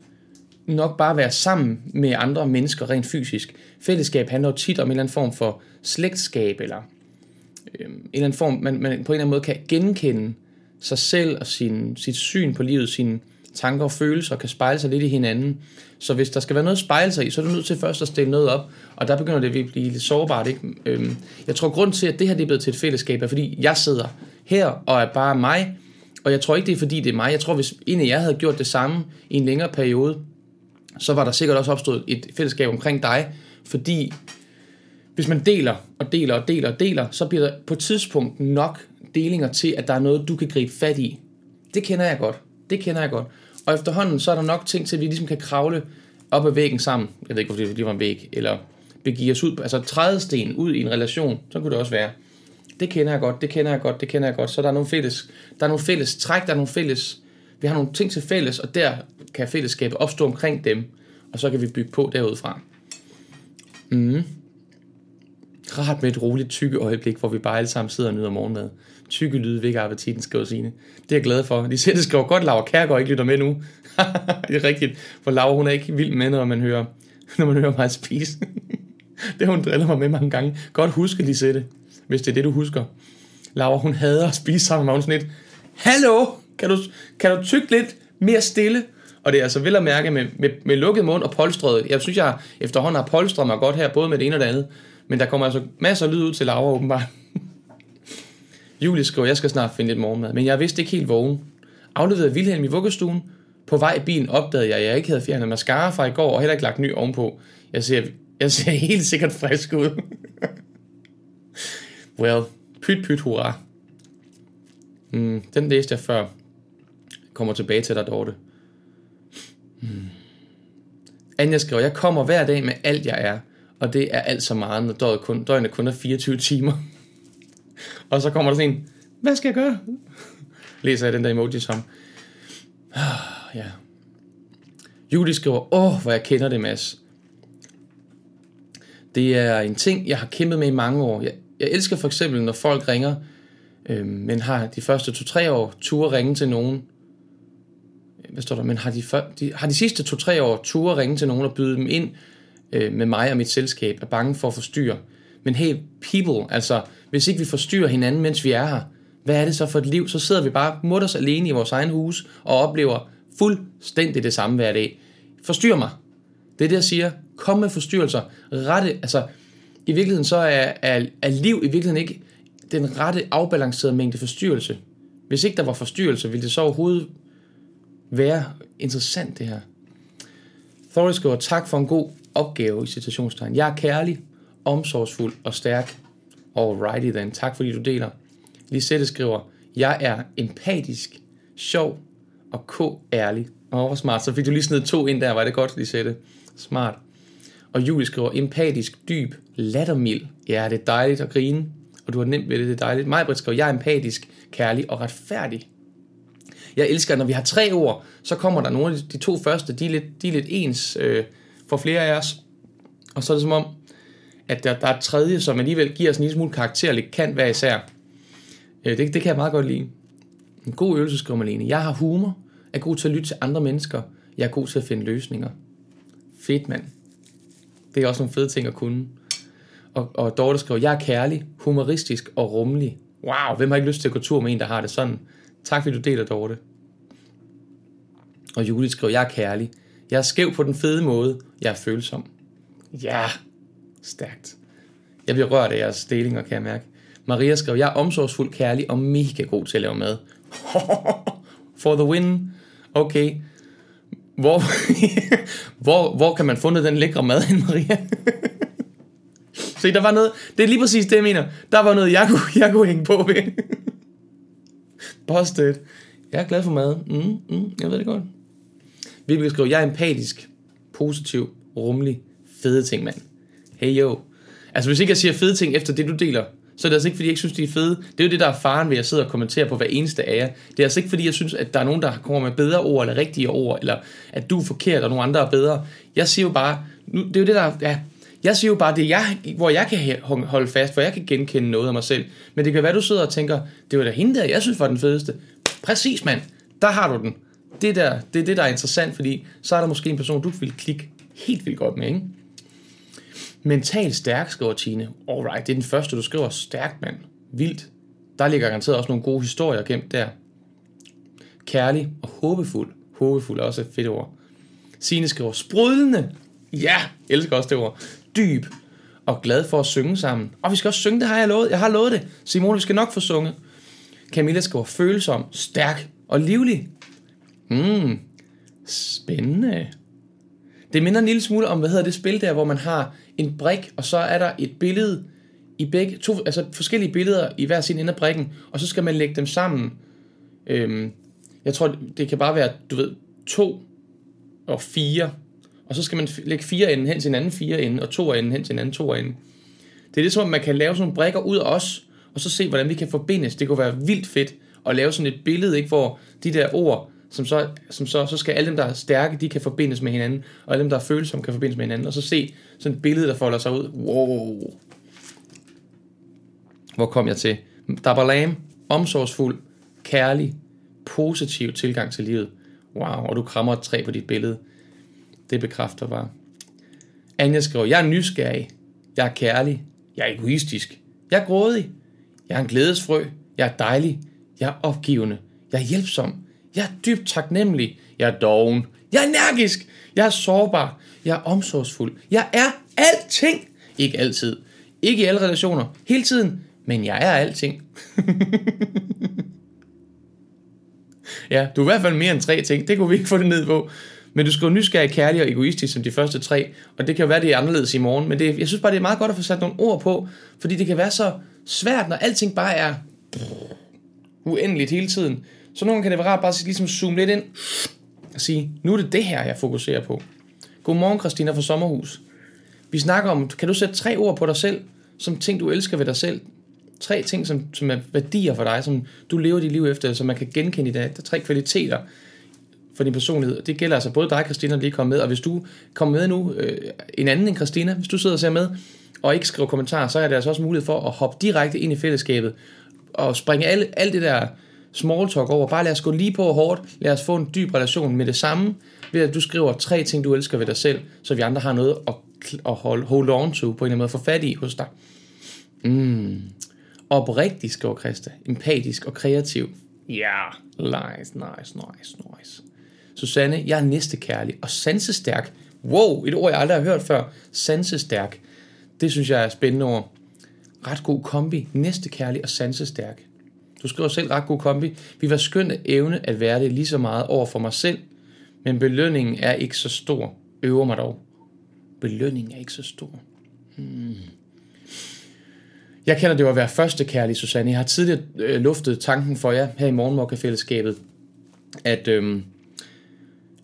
nok bare være sammen med andre mennesker rent fysisk. Fællesskab handler jo tit om en eller anden form for slægtskab, eller øh, en eller anden form, man, man på en eller anden måde kan genkende sig selv og sin, sit syn på livet, sine tanker og følelser kan spejle sig lidt i hinanden. Så hvis der skal være noget at spejle sig i, så er du nødt til først at stille noget op, og der begynder det at blive lidt sårbart. Ikke? Øhm, jeg tror, grund til, at det her det er blevet til et fællesskab, er fordi jeg sidder her og er bare mig, og jeg tror ikke, det er fordi, det er mig. Jeg tror, hvis en af jer havde gjort det samme i en længere periode, så var der sikkert også opstået et fællesskab omkring dig, fordi hvis man deler og deler og deler og deler, så bliver der på et tidspunkt nok delinger til, at der er noget, du kan gribe fat i. Det kender jeg godt. Det kender jeg godt. Og efterhånden, så er der nok ting til, at vi ligesom kan kravle op ad væggen sammen. Jeg ved ikke, hvorfor det lige var en væg. Eller begive os ud, altså trædesten ud i en relation. Så kunne det også være. Det kender jeg godt, det kender jeg godt, det kender jeg godt. Så der er nogle fælles, der er nogle fælles træk, der er nogle fælles, vi har nogle ting til fælles, og der kan fællesskabet opstå omkring dem, og så kan vi bygge på derudfra. Mm. Rart med et roligt tykke øjeblik, hvor vi bare alle sammen sidder og nyder morgenmad. Tykke lyde vækker appetitten, skriver Signe. Det er jeg glad for. De siger, det skriver godt, Laura Kærgaard ikke lytter med nu. (laughs) det er rigtigt, for Laura hun er ikke vild med, når man hører, (laughs) når man hører mig spise. (laughs) det har hun drillet mig med mange gange. Godt huske, Lisette, hvis det er det, du husker. Laura, hun hader at spise sammen med mig. Hun sådan lidt, Hallo, kan du, kan du tykke lidt mere stille? Og det er altså vel at mærke med, med, med lukket mund og polstret. Jeg synes, jeg efterhånden har polstret mig godt her, både med det ene og det andet. Men der kommer altså masser af lyd ud til Laura åbenbart. (laughs) Julie skriver, jeg skal snart finde lidt morgenmad, men jeg vidste ikke helt vågen. Afleverede Vilhelm i vuggestuen. På vej i bilen opdagede jeg, at jeg ikke havde fjernet mascara fra i går, og heller ikke lagt ny ovenpå. Jeg ser, jeg ser (laughs) helt sikkert frisk ud. (laughs) well, pyt pyt hurra. Mm, den læste jeg før. Kommer tilbage til dig, Dorte. Hmm. Anja skriver, jeg kommer hver dag med alt, jeg er. Og det er alt så meget, når døgnet kun, døgnet kun er 24 timer. (laughs) og så kommer der sådan en, hvad skal jeg gøre? Læser jeg den der emoji som. (sighs) ja. Julie skriver, åh, hvor jeg kender det, Mads. Det er en ting, jeg har kæmpet med i mange år. Jeg, jeg elsker for eksempel, når folk ringer, øh, men har de første to-tre år tur ringe til nogen. Hvad står der? Men har de, for, de, har de sidste to-tre år tur ringe til nogen og byde dem ind øh, med mig og mit selskab, er bange for at forstyrre. Men hey, people, altså, hvis ikke vi forstyrrer hinanden, mens vi er her, hvad er det så for et liv? Så sidder vi bare mutters alene i vores egen hus og oplever fuldstændig det samme hver dag. Forstyr mig. Det er det, jeg siger. Kom med forstyrrelser. Rette, altså, i virkeligheden så er, er, er liv i virkeligheden ikke den rette afbalancerede mængde forstyrrelse. Hvis ikke der var forstyrrelse, ville det så overhovedet være interessant det her. Thoris skriver, tak for en god opgave i citationstegn. Jeg er kærlig, omsorgsfuld og stærk. Alrighty then, tak fordi du deler. Lisette skriver, jeg er empatisk, sjov og k-ærlig. Åh, oh, hvor smart. Så fik du lige sned to ind der, var det godt, Lisette. Smart. Og Julie skriver, empatisk, dyb, lattermild. Ja, det er dejligt at grine, og du har nemt ved det, det er dejligt. Majbrit skriver, jeg er empatisk, kærlig og retfærdig. Jeg elsker, når vi har tre ord, så kommer der nogle af de to første, de er lidt, de er lidt ens øh, for flere af os. Og så er det som om, at der, der er et tredje, som alligevel giver os en lille smule karakter, lidt kan være især. Øh, det, det kan jeg meget godt lide. En god øvelse, skriver Malene. Jeg har humor, er god til at lytte til andre mennesker. Jeg er god til at finde løsninger. Fedt, mand. Det er også nogle fede ting at kunne. Og, og Dorte skriver, jeg er kærlig, humoristisk og rummelig. Wow, hvem har ikke lyst til at gå tur med en, der har det sådan? Tak fordi du deler, Dorte. Og Julie skriver, jeg er kærlig. Jeg er skæv på den fede måde. Jeg er følsom. Ja, stærkt. Jeg bliver rørt af jeres delinger, kan jeg mærke. Maria skrev, jeg er omsorgsfuld, kærlig og mega god til at lave mad. (laughs) For the win. Okay. Hvor, (laughs) hvor, hvor kan man fundet den lækre mad hen, Maria? (laughs) Se, der var noget, det er lige præcis det, jeg mener. Der var noget, jeg kunne, jeg kunne hænge på ved. Busted. Jeg er glad for mad. Mm, mm, jeg ved det godt. Vibeke skriver, jeg er empatisk, positiv, rummelig, fede ting, mand. Hey yo. Altså, hvis ikke jeg siger fede ting efter det, du deler, så er det altså ikke, fordi jeg ikke synes, de er fede. Det er jo det, der er faren ved at sidde og kommentere på hver eneste af jer. Det er altså ikke, fordi jeg synes, at der er nogen, der kommer med bedre ord, eller rigtige ord, eller at du er forkert, og nogle andre er bedre. Jeg siger jo bare, nu, det er jo det, der, ja, jeg siger jo bare det, jeg, hvor jeg kan holde fast, hvor jeg kan genkende noget af mig selv. Men det kan være, du sidder og tænker, det var da hende der, jeg synes var den fedeste. Præcis, mand. Der har du den. Det, der, det er det, der er interessant, fordi så er der måske en person, du vil klikke helt vildt godt med, ikke? Mentalt stærk, skriver Tine. Alright, det er den første, du skriver. Stærkt, mand. Vildt. Der ligger garanteret også nogle gode historier gemt der. kærlig og håbefuld. Håbefuld er også et fedt ord. Sine skriver, sprudlende. Ja, jeg elsker også det ord. Dyb og glad for at synge sammen. Og vi skal også synge, det har jeg lovet. Jeg har lovet det. Simone, vi skal nok få sunget. Camilla skriver, følsom, stærk og livlig. Mm, spændende. Det minder en lille smule om, hvad hedder det spil der, hvor man har en brik, og så er der et billede i begge, to, altså forskellige billeder i hver sin ende af brikken, og så skal man lægge dem sammen. Øhm, jeg tror, det kan bare være, du ved, to og fire, og så skal man lægge fire enden hen til en anden fire ende, og to enden hen til en anden to ende. Det er det som, at man kan lave sådan nogle brikker ud af os, og så se, hvordan vi kan forbindes. Det kunne være vildt fedt at lave sådan et billede, ikke, hvor de der ord, som så, som så, så skal alle dem, der er stærke, de kan forbindes med hinanden, og alle dem, der er følsomme, kan forbindes med hinanden, og så se sådan et billede, der folder sig ud. Wow. Hvor kom jeg til? Dabalam, omsorgsfuld, kærlig, positiv tilgang til livet. Wow, og du krammer et træ på dit billede. Det bekræfter bare. Anja skriver, jeg er nysgerrig, jeg er kærlig, jeg er egoistisk, jeg er grådig, jeg er en glædesfrø, jeg er dejlig, jeg er opgivende, jeg er hjælpsom, jeg er dybt taknemmelig, jeg er doven, jeg er energisk, jeg er sårbar, jeg er omsorgsfuld, jeg er alting. Ikke altid, ikke i alle relationer, hele tiden, men jeg er alting. ja, du er i hvert fald mere end tre ting, det kunne vi ikke få det ned på. Men du skriver nysgerrig, kærlig og egoistisk som de første tre, og det kan jo være, det er anderledes i morgen, men det, jeg synes bare, det er meget godt at få sat nogle ord på, fordi det kan være så svært, når alting bare er uendeligt hele tiden. Så nogle kan det være rart bare at ligesom zoome lidt ind og sige, nu er det det her, jeg fokuserer på. Godmorgen, Christina fra Sommerhus. Vi snakker om, kan du sætte tre ord på dig selv, som ting, du elsker ved dig selv? Tre ting, som, som er værdier for dig, som du lever dit liv efter, som man kan genkende i dag. Der er tre kvaliteter for din personlighed. Det gælder altså både dig, Christina, der lige kom med, og hvis du kommer med nu, øh, en anden end Christina, hvis du sidder og ser med, og ikke skriver kommentarer, så er det altså også mulighed for at hoppe direkte ind i fællesskabet, og springe alle, alt det der small talk over. Bare lad os gå lige på hårdt, lad os få en dyb relation med det samme, ved at du skriver tre ting, du elsker ved dig selv, så vi andre har noget at, at hold, hold on to, på en eller anden måde, få fat i hos dig. Mm. Oprigtig, skriver Christa. Empatisk og kreativ. Ja, yeah. nice, nice, nice, nice. Susanne, jeg er næstekærlig og sansestærk. Wow, et ord, jeg aldrig har hørt før. Sansestærk. Det synes jeg er spændende ord. Ret god kombi. Næstekærlig og sansestærk. Du skriver selv ret god kombi. Vi var skønt at evne at være det lige så meget over for mig selv, men belønningen er ikke så stor. Øver mig dog. Belønningen er ikke så stor. Hmm. Jeg kender det jo at være første kærlig, Susanne. Jeg har tidligere øh, luftet tanken for jer her i Morgenmokka-fællesskabet, at, øhm,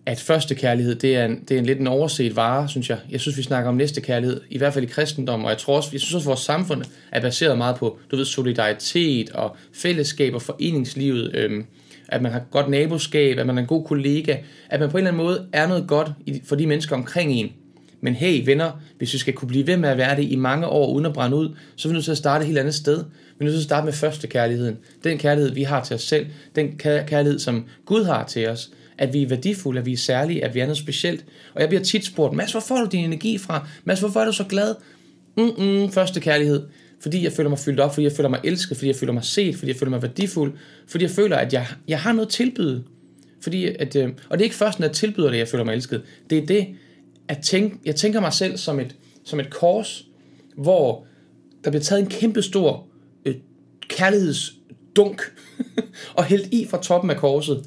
at første kærlighed, det er, en, det er en lidt en overset vare, synes jeg. Jeg synes, vi snakker om næste kærlighed, i hvert fald i kristendom, og jeg tror også, jeg synes også, at vores samfund er baseret meget på, du ved, solidaritet og fællesskab og foreningslivet, øhm, at man har godt naboskab, at man er en god kollega, at man på en eller anden måde er noget godt for de mennesker omkring en. Men hey venner, hvis vi skal kunne blive ved med at være det i mange år uden at brænde ud, så er vi nødt til at starte et helt andet sted. Vi er nødt til at starte med første kærligheden. Den kærlighed, vi har til os selv. Den kærlighed, som Gud har til os. At vi er værdifulde, at vi er særlige, at vi er noget specielt. Og jeg bliver tit spurgt, Mads, hvor får du din energi fra? Mads, hvorfor er du så glad? Mm-mm, første kærlighed. Fordi jeg føler mig fyldt op, fordi jeg føler mig elsket, fordi jeg føler mig set, fordi jeg føler mig værdifuld, fordi jeg føler, at jeg, jeg har noget tilbyde. Fordi at, øh, og det er ikke først, når jeg tilbyder det, jeg føler mig elsket. Det er det, at tænke, jeg tænker mig selv som et, som et kors, hvor der bliver taget en kæmpe stor øh, kærlighedsdunk (laughs) og hældt i fra toppen af korset.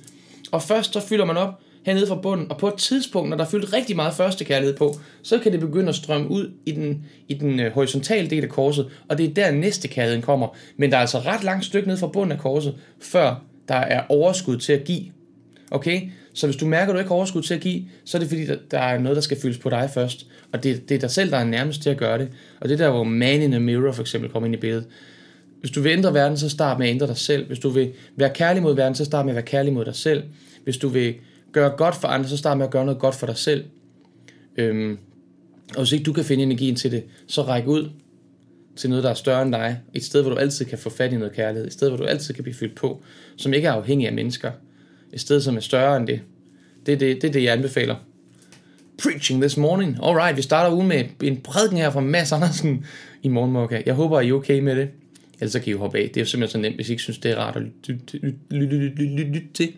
Og først så fylder man op hernede fra bunden, og på et tidspunkt, når der er fyldt rigtig meget første kærlighed på, så kan det begynde at strømme ud i den, i den øh, horisontale del af korset, og det er der næste kærligheden kommer. Men der er altså ret langt stykke ned fra bunden af korset, før der er overskud til at give. Okay? Så hvis du mærker, at du ikke har overskud til at give, så er det fordi, der er noget, der skal fyldes på dig først. Og det, det er dig selv, der er nærmest til at gøre det. Og det der, hvor man in a mirror for eksempel kommer ind i billedet. Hvis du vil ændre verden, så start med at ændre dig selv. Hvis du vil være kærlig mod verden, så start med at være kærlig mod dig selv. Hvis du vil gøre godt for andre, så start med at gøre noget godt for dig selv. Øhm, og hvis ikke du kan finde energien til det, så ræk ud til noget, der er større end dig. Et sted, hvor du altid kan få fat i noget kærlighed. Et sted, hvor du altid kan blive fyldt på, som ikke er afhængig af mennesker. Et sted, som er større end det. Det er det, det, er det jeg anbefaler. Preaching this morning. Alright, vi starter ugen med en prædiken her fra Mads Andersen i Morgenmokka. Jeg håber, I er okay med det. Ellers så kan I hoppe af. Det er jo simpelthen så nemt, hvis I ikke synes, det er rart at lytte til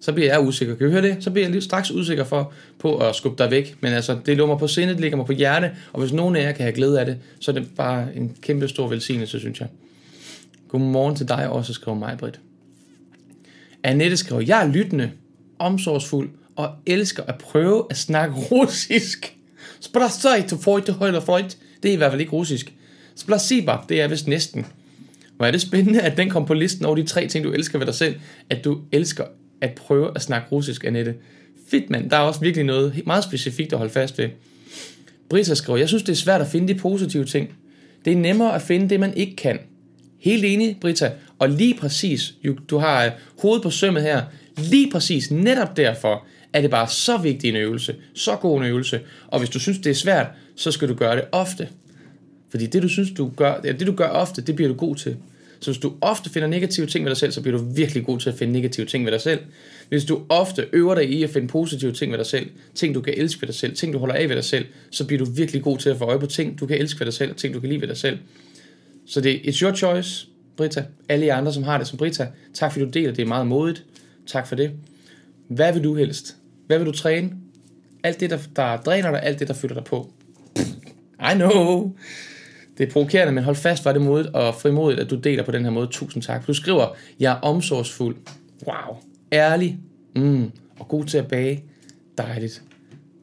så bliver jeg usikker. Kan du høre det? Så bliver jeg lige straks usikker for, på at skubbe dig væk. Men altså, det lummer på sindet, det ligger mig på hjerte, og hvis nogen af jer kan have glæde af det, så er det bare en kæmpe stor velsignelse, synes jeg. Godmorgen til dig også, skriver mig, Britt. Annette skriver, jeg er lyttende, omsorgsfuld og elsker at prøve at snakke russisk. Sprasajt og til højde freut. Det er i hvert fald ikke russisk. Splasiba, det er vist næsten. Hvor er det spændende, at den kom på listen over de tre ting, du elsker ved dig selv. At du elsker at prøve at snakke russisk, Annette. Fedt, mand. Der er også virkelig noget meget specifikt at holde fast ved. Brisa skriver, jeg synes, det er svært at finde de positive ting. Det er nemmere at finde det, man ikke kan. Helt enig, Brita. Og lige præcis, du har øh, hovedet på sømmet her, lige præcis netop derfor er det bare så vigtig en øvelse, så god en øvelse. Og hvis du synes, det er svært, så skal du gøre det ofte. Fordi det, du synes, du gør, ja, det, du gør ofte, det bliver du god til. Så hvis du ofte finder negative ting ved dig selv, så bliver du virkelig god til at finde negative ting ved dig selv. Hvis du ofte øver dig i at finde positive ting ved dig selv, ting du kan elske ved dig selv, ting du holder af ved dig selv, så bliver du virkelig god til at få øje på ting, du kan elske ved dig selv, og ting du kan lide ved dig selv. Så det er it's your choice, Brita. Alle jer andre, som har det som Brita, tak fordi du deler, det er meget modigt. Tak for det. Hvad vil du helst? Hvad vil du træne? Alt det, der, der dræner dig, alt det, der fylder dig på. I know. Det er provokerende, men hold fast, var det modigt og frimodigt, at du deler på den her måde. Tusind tak. Du skriver, jeg er omsorgsfuld. Wow. Ærlig. Mm. Og god til at bage. Dejligt.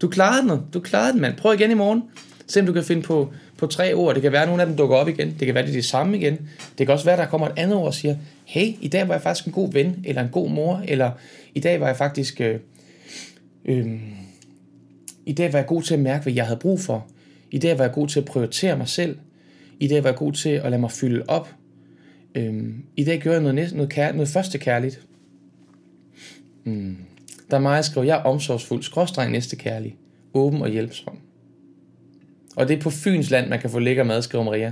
Du klarede den, du klarede den, mand. Prøv igen i morgen. Se om du kan finde på, på tre ord. Det kan være, at nogle af dem dukker op igen. Det kan være, det er de samme igen. Det kan også være, at der kommer et andet ord og siger, hey, i dag var jeg faktisk en god ven, eller en god mor, eller i dag var jeg faktisk... Øh, øh, I dag var jeg god til at mærke, hvad jeg havde brug for. I dag var jeg god til at prioritere mig selv. I dag var jeg god til at lade mig fylde op. Øhm, I dag gør jeg noget, næste, noget, kær, noget første kærligt. Mm. Der er meget, jeg skrev, jeg er omsorgsfuld, skråstreng næste kærlig, åben og hjælpsom. Og det er på Fyns land, man kan få lækker mad, skriver Maria.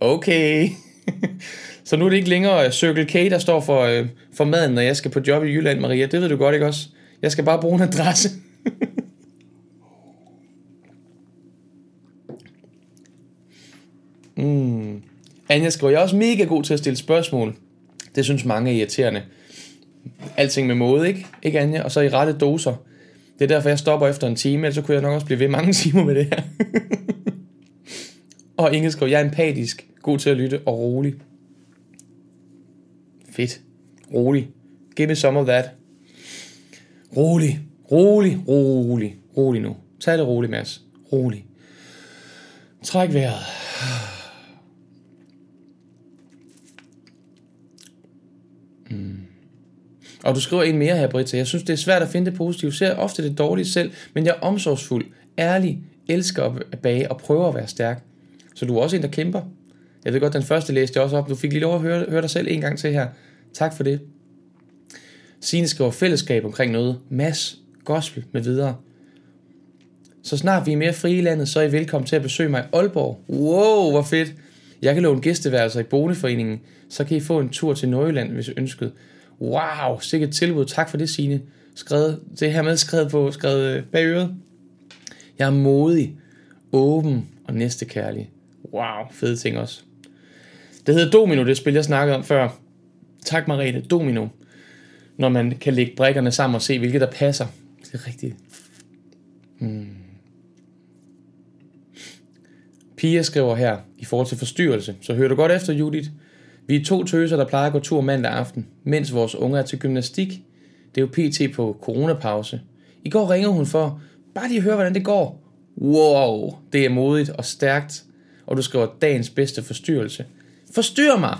Okay. (laughs) så nu er det ikke længere øh, Circle K, der står for, øh, for maden, når jeg skal på job i Jylland, Maria. Det ved du godt, ikke også? Jeg skal bare bruge en adresse. Mm. Anja skriver, jeg er også mega god til at stille spørgsmål. Det synes mange er irriterende. Alting med måde, ikke? Ikke Anja? Og så i rette doser. Det er derfor, jeg stopper efter en time, ellers så kunne jeg nok også blive ved mange (laughs) timer med det her. (laughs) og Inge skriver, jeg er empatisk, god til at lytte og rolig. Fedt. Rolig. Give me some of that. Rolig. Rolig. Rolig. Rolig nu. Tag det roligt, Mads. Rolig. Træk vejret. Mm. Og du skriver en mere her, Britta. Jeg synes, det er svært at finde det positive. Jeg ser ofte det dårlige selv, men jeg er omsorgsfuld, ærlig, elsker at bage og prøver at være stærk. Så du er også en, der kæmper. Jeg ved godt, den første læste jeg også op. Du fik lige lov at høre, høre dig selv en gang til her. Tak for det. Signe skriver fællesskab omkring noget. Mass, gospel med videre. Så snart vi er mere frie i landet, så er I velkommen til at besøge mig i Aalborg. Wow, hvor fedt. Jeg kan låne gæsteværelser i Boligforeningen, så kan I få en tur til Nordjylland, hvis I ønskede. Wow, sikkert tilbud. Tak for det, Signe. Skrevet, det her med skrevet på, skrevet øh, bag øret. Jeg er modig, åben og næstekærlig. Wow, fede ting også. Det hedder Domino, det spil, jeg snakkede om før. Tak, Marete. Domino. Når man kan lægge brækkerne sammen og se, hvilket der passer. Det er rigtigt. Hmm. Pia skriver her, i forhold til forstyrrelse, så hører du godt efter, Judith. Vi er to tøser, der plejer at gå tur mandag aften, mens vores unger er til gymnastik. Det er jo pt. på coronapause. I går ringede hun for, bare lige høre, hvordan det går. Wow, det er modigt og stærkt. Og du skriver dagens bedste forstyrrelse. Forstyr mig!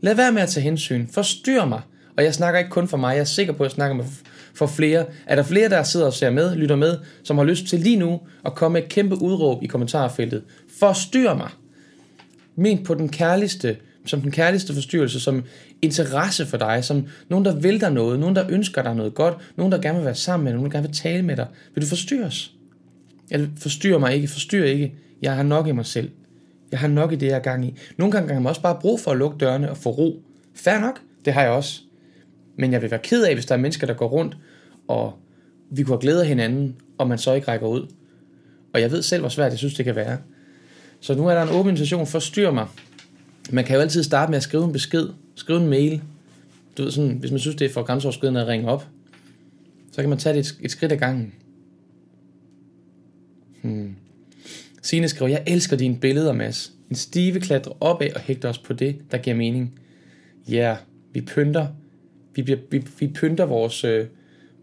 Lad være med at tage hensyn. Forstyr mig! Og jeg snakker ikke kun for mig, jeg er sikker på, at jeg snakker med for flere. Er der flere, der sidder og ser med, lytter med, som har lyst til lige nu at komme med et kæmpe udråb i kommentarfeltet? Forstyr mig! Ment på den kærligste, som den kærligste forstyrrelse, som interesse for dig, som nogen, der vil dig noget, nogen, der ønsker dig noget godt, nogen, der gerne vil være sammen med dig, nogen, der gerne vil tale med dig. Vil du forstyrres? Eller forstyrrer mig ikke, forstyrrer ikke. Jeg har nok i mig selv. Jeg har nok i det, jeg er gang i. Nogle gange har man også bare brug for at lukke dørene og få ro. Fair nok, det har jeg også. Men jeg vil være ked af, hvis der er mennesker, der går rundt, og vi kunne have glæde af hinanden, og man så ikke rækker ud. Og jeg ved selv, hvor svært jeg synes, det kan være. Så nu er der en åben invitation, forstyr mig. Man kan jo altid starte med at skrive en besked, skrive en mail. Du ved sådan, hvis man synes, det er for grænseoverskridende at ringe op. Så kan man tage det et, et skridt ad gangen. Hmm. Signe skriver, jeg elsker dine billeder, Mads. En stive klatrer opad og hægter os på det, der giver mening. Ja, yeah, vi pynter. Vi, bliver, vi, vi pynter vores, øh,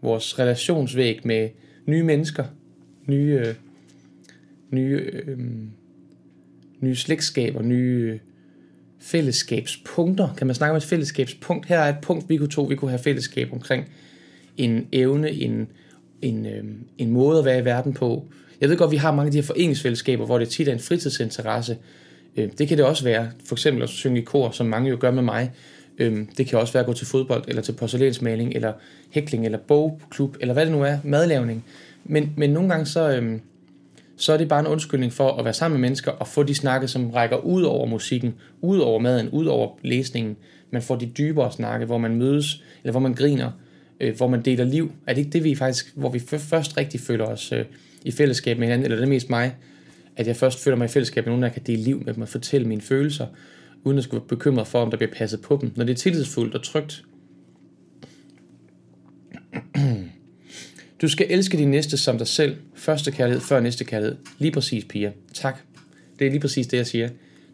vores relationsvæg med nye mennesker. Nye, øh, nye, øh, nye slægtskaber, nye øh, fællesskabspunkter. Kan man snakke om et fællesskabspunkt? Her er et punkt, vi kunne to, vi kunne have fællesskab omkring en evne, en, en, øh, en måde at være i verden på. Jeg ved godt, vi har mange af de her foreningsfællesskaber, hvor det tit er en fritidsinteresse. Øh, det kan det også være, for eksempel at synge i kor, som mange jo gør med mig. Øh, det kan også være at gå til fodbold, eller til porcelænsmaling, eller hækling, eller bogklub, eller hvad det nu er, madlavning. Men, men nogle gange så, øh, så er det bare en undskyldning for at være sammen med mennesker og få de snakke, som rækker ud over musikken, ud over maden, ud over læsningen. Man får de dybere snakke, hvor man mødes, eller hvor man griner, øh, hvor man deler liv. Er det ikke det, vi faktisk, hvor vi først rigtig føler os øh, i fællesskab med hinanden, eller det er mest mig, at jeg først føler mig i fællesskab med nogen, der kan dele liv med dem og fortælle mine følelser, uden at skulle være bekymret for, om der bliver passet på dem. Når det er tillidsfuldt og trygt. Du skal elske din næste som dig selv. Første kærlighed før næste kærlighed. Lige præcis, Pia. Tak. Det er lige præcis det, jeg siger.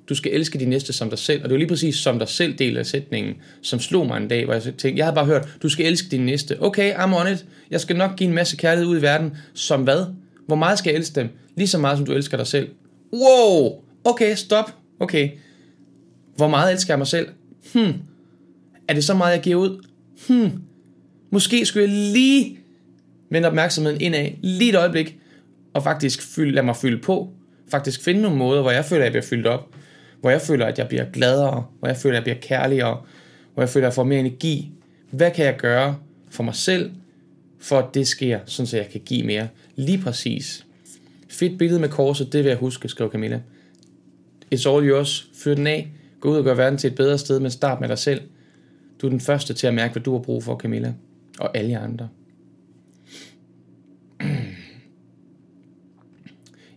Du skal elske din næste som dig selv. Og det er lige præcis som dig selv del af sætningen, som slog mig en dag, hvor jeg tænkte, jeg havde bare hørt, du skal elske din næste. Okay, I'm on it. Jeg skal nok give en masse kærlighed ud i verden. Som hvad? Hvor meget skal jeg elske dem? Lige så meget, som du elsker dig selv. Wow! Okay, stop. Okay. Hvor meget elsker jeg mig selv? Hmm. Er det så meget, jeg giver ud? Hmm. Måske skulle jeg lige vende opmærksomheden indad, lige et øjeblik, og faktisk fylde, lad mig fylde på. Faktisk finde nogle måder, hvor jeg føler, at jeg bliver fyldt op. Hvor jeg føler, at jeg bliver gladere. Hvor jeg føler, at jeg bliver kærligere. Hvor jeg føler, at jeg får mere energi. Hvad kan jeg gøre for mig selv, for at det sker, sådan så jeg kan give mere? Lige præcis. Fedt billede med korset, det vil jeg huske, skrev Camilla. It's all yours. Fyr den af. Gå ud og gør verden til et bedre sted, men start med dig selv. Du er den første til at mærke, hvad du har brug for, Camilla. Og alle jer andre.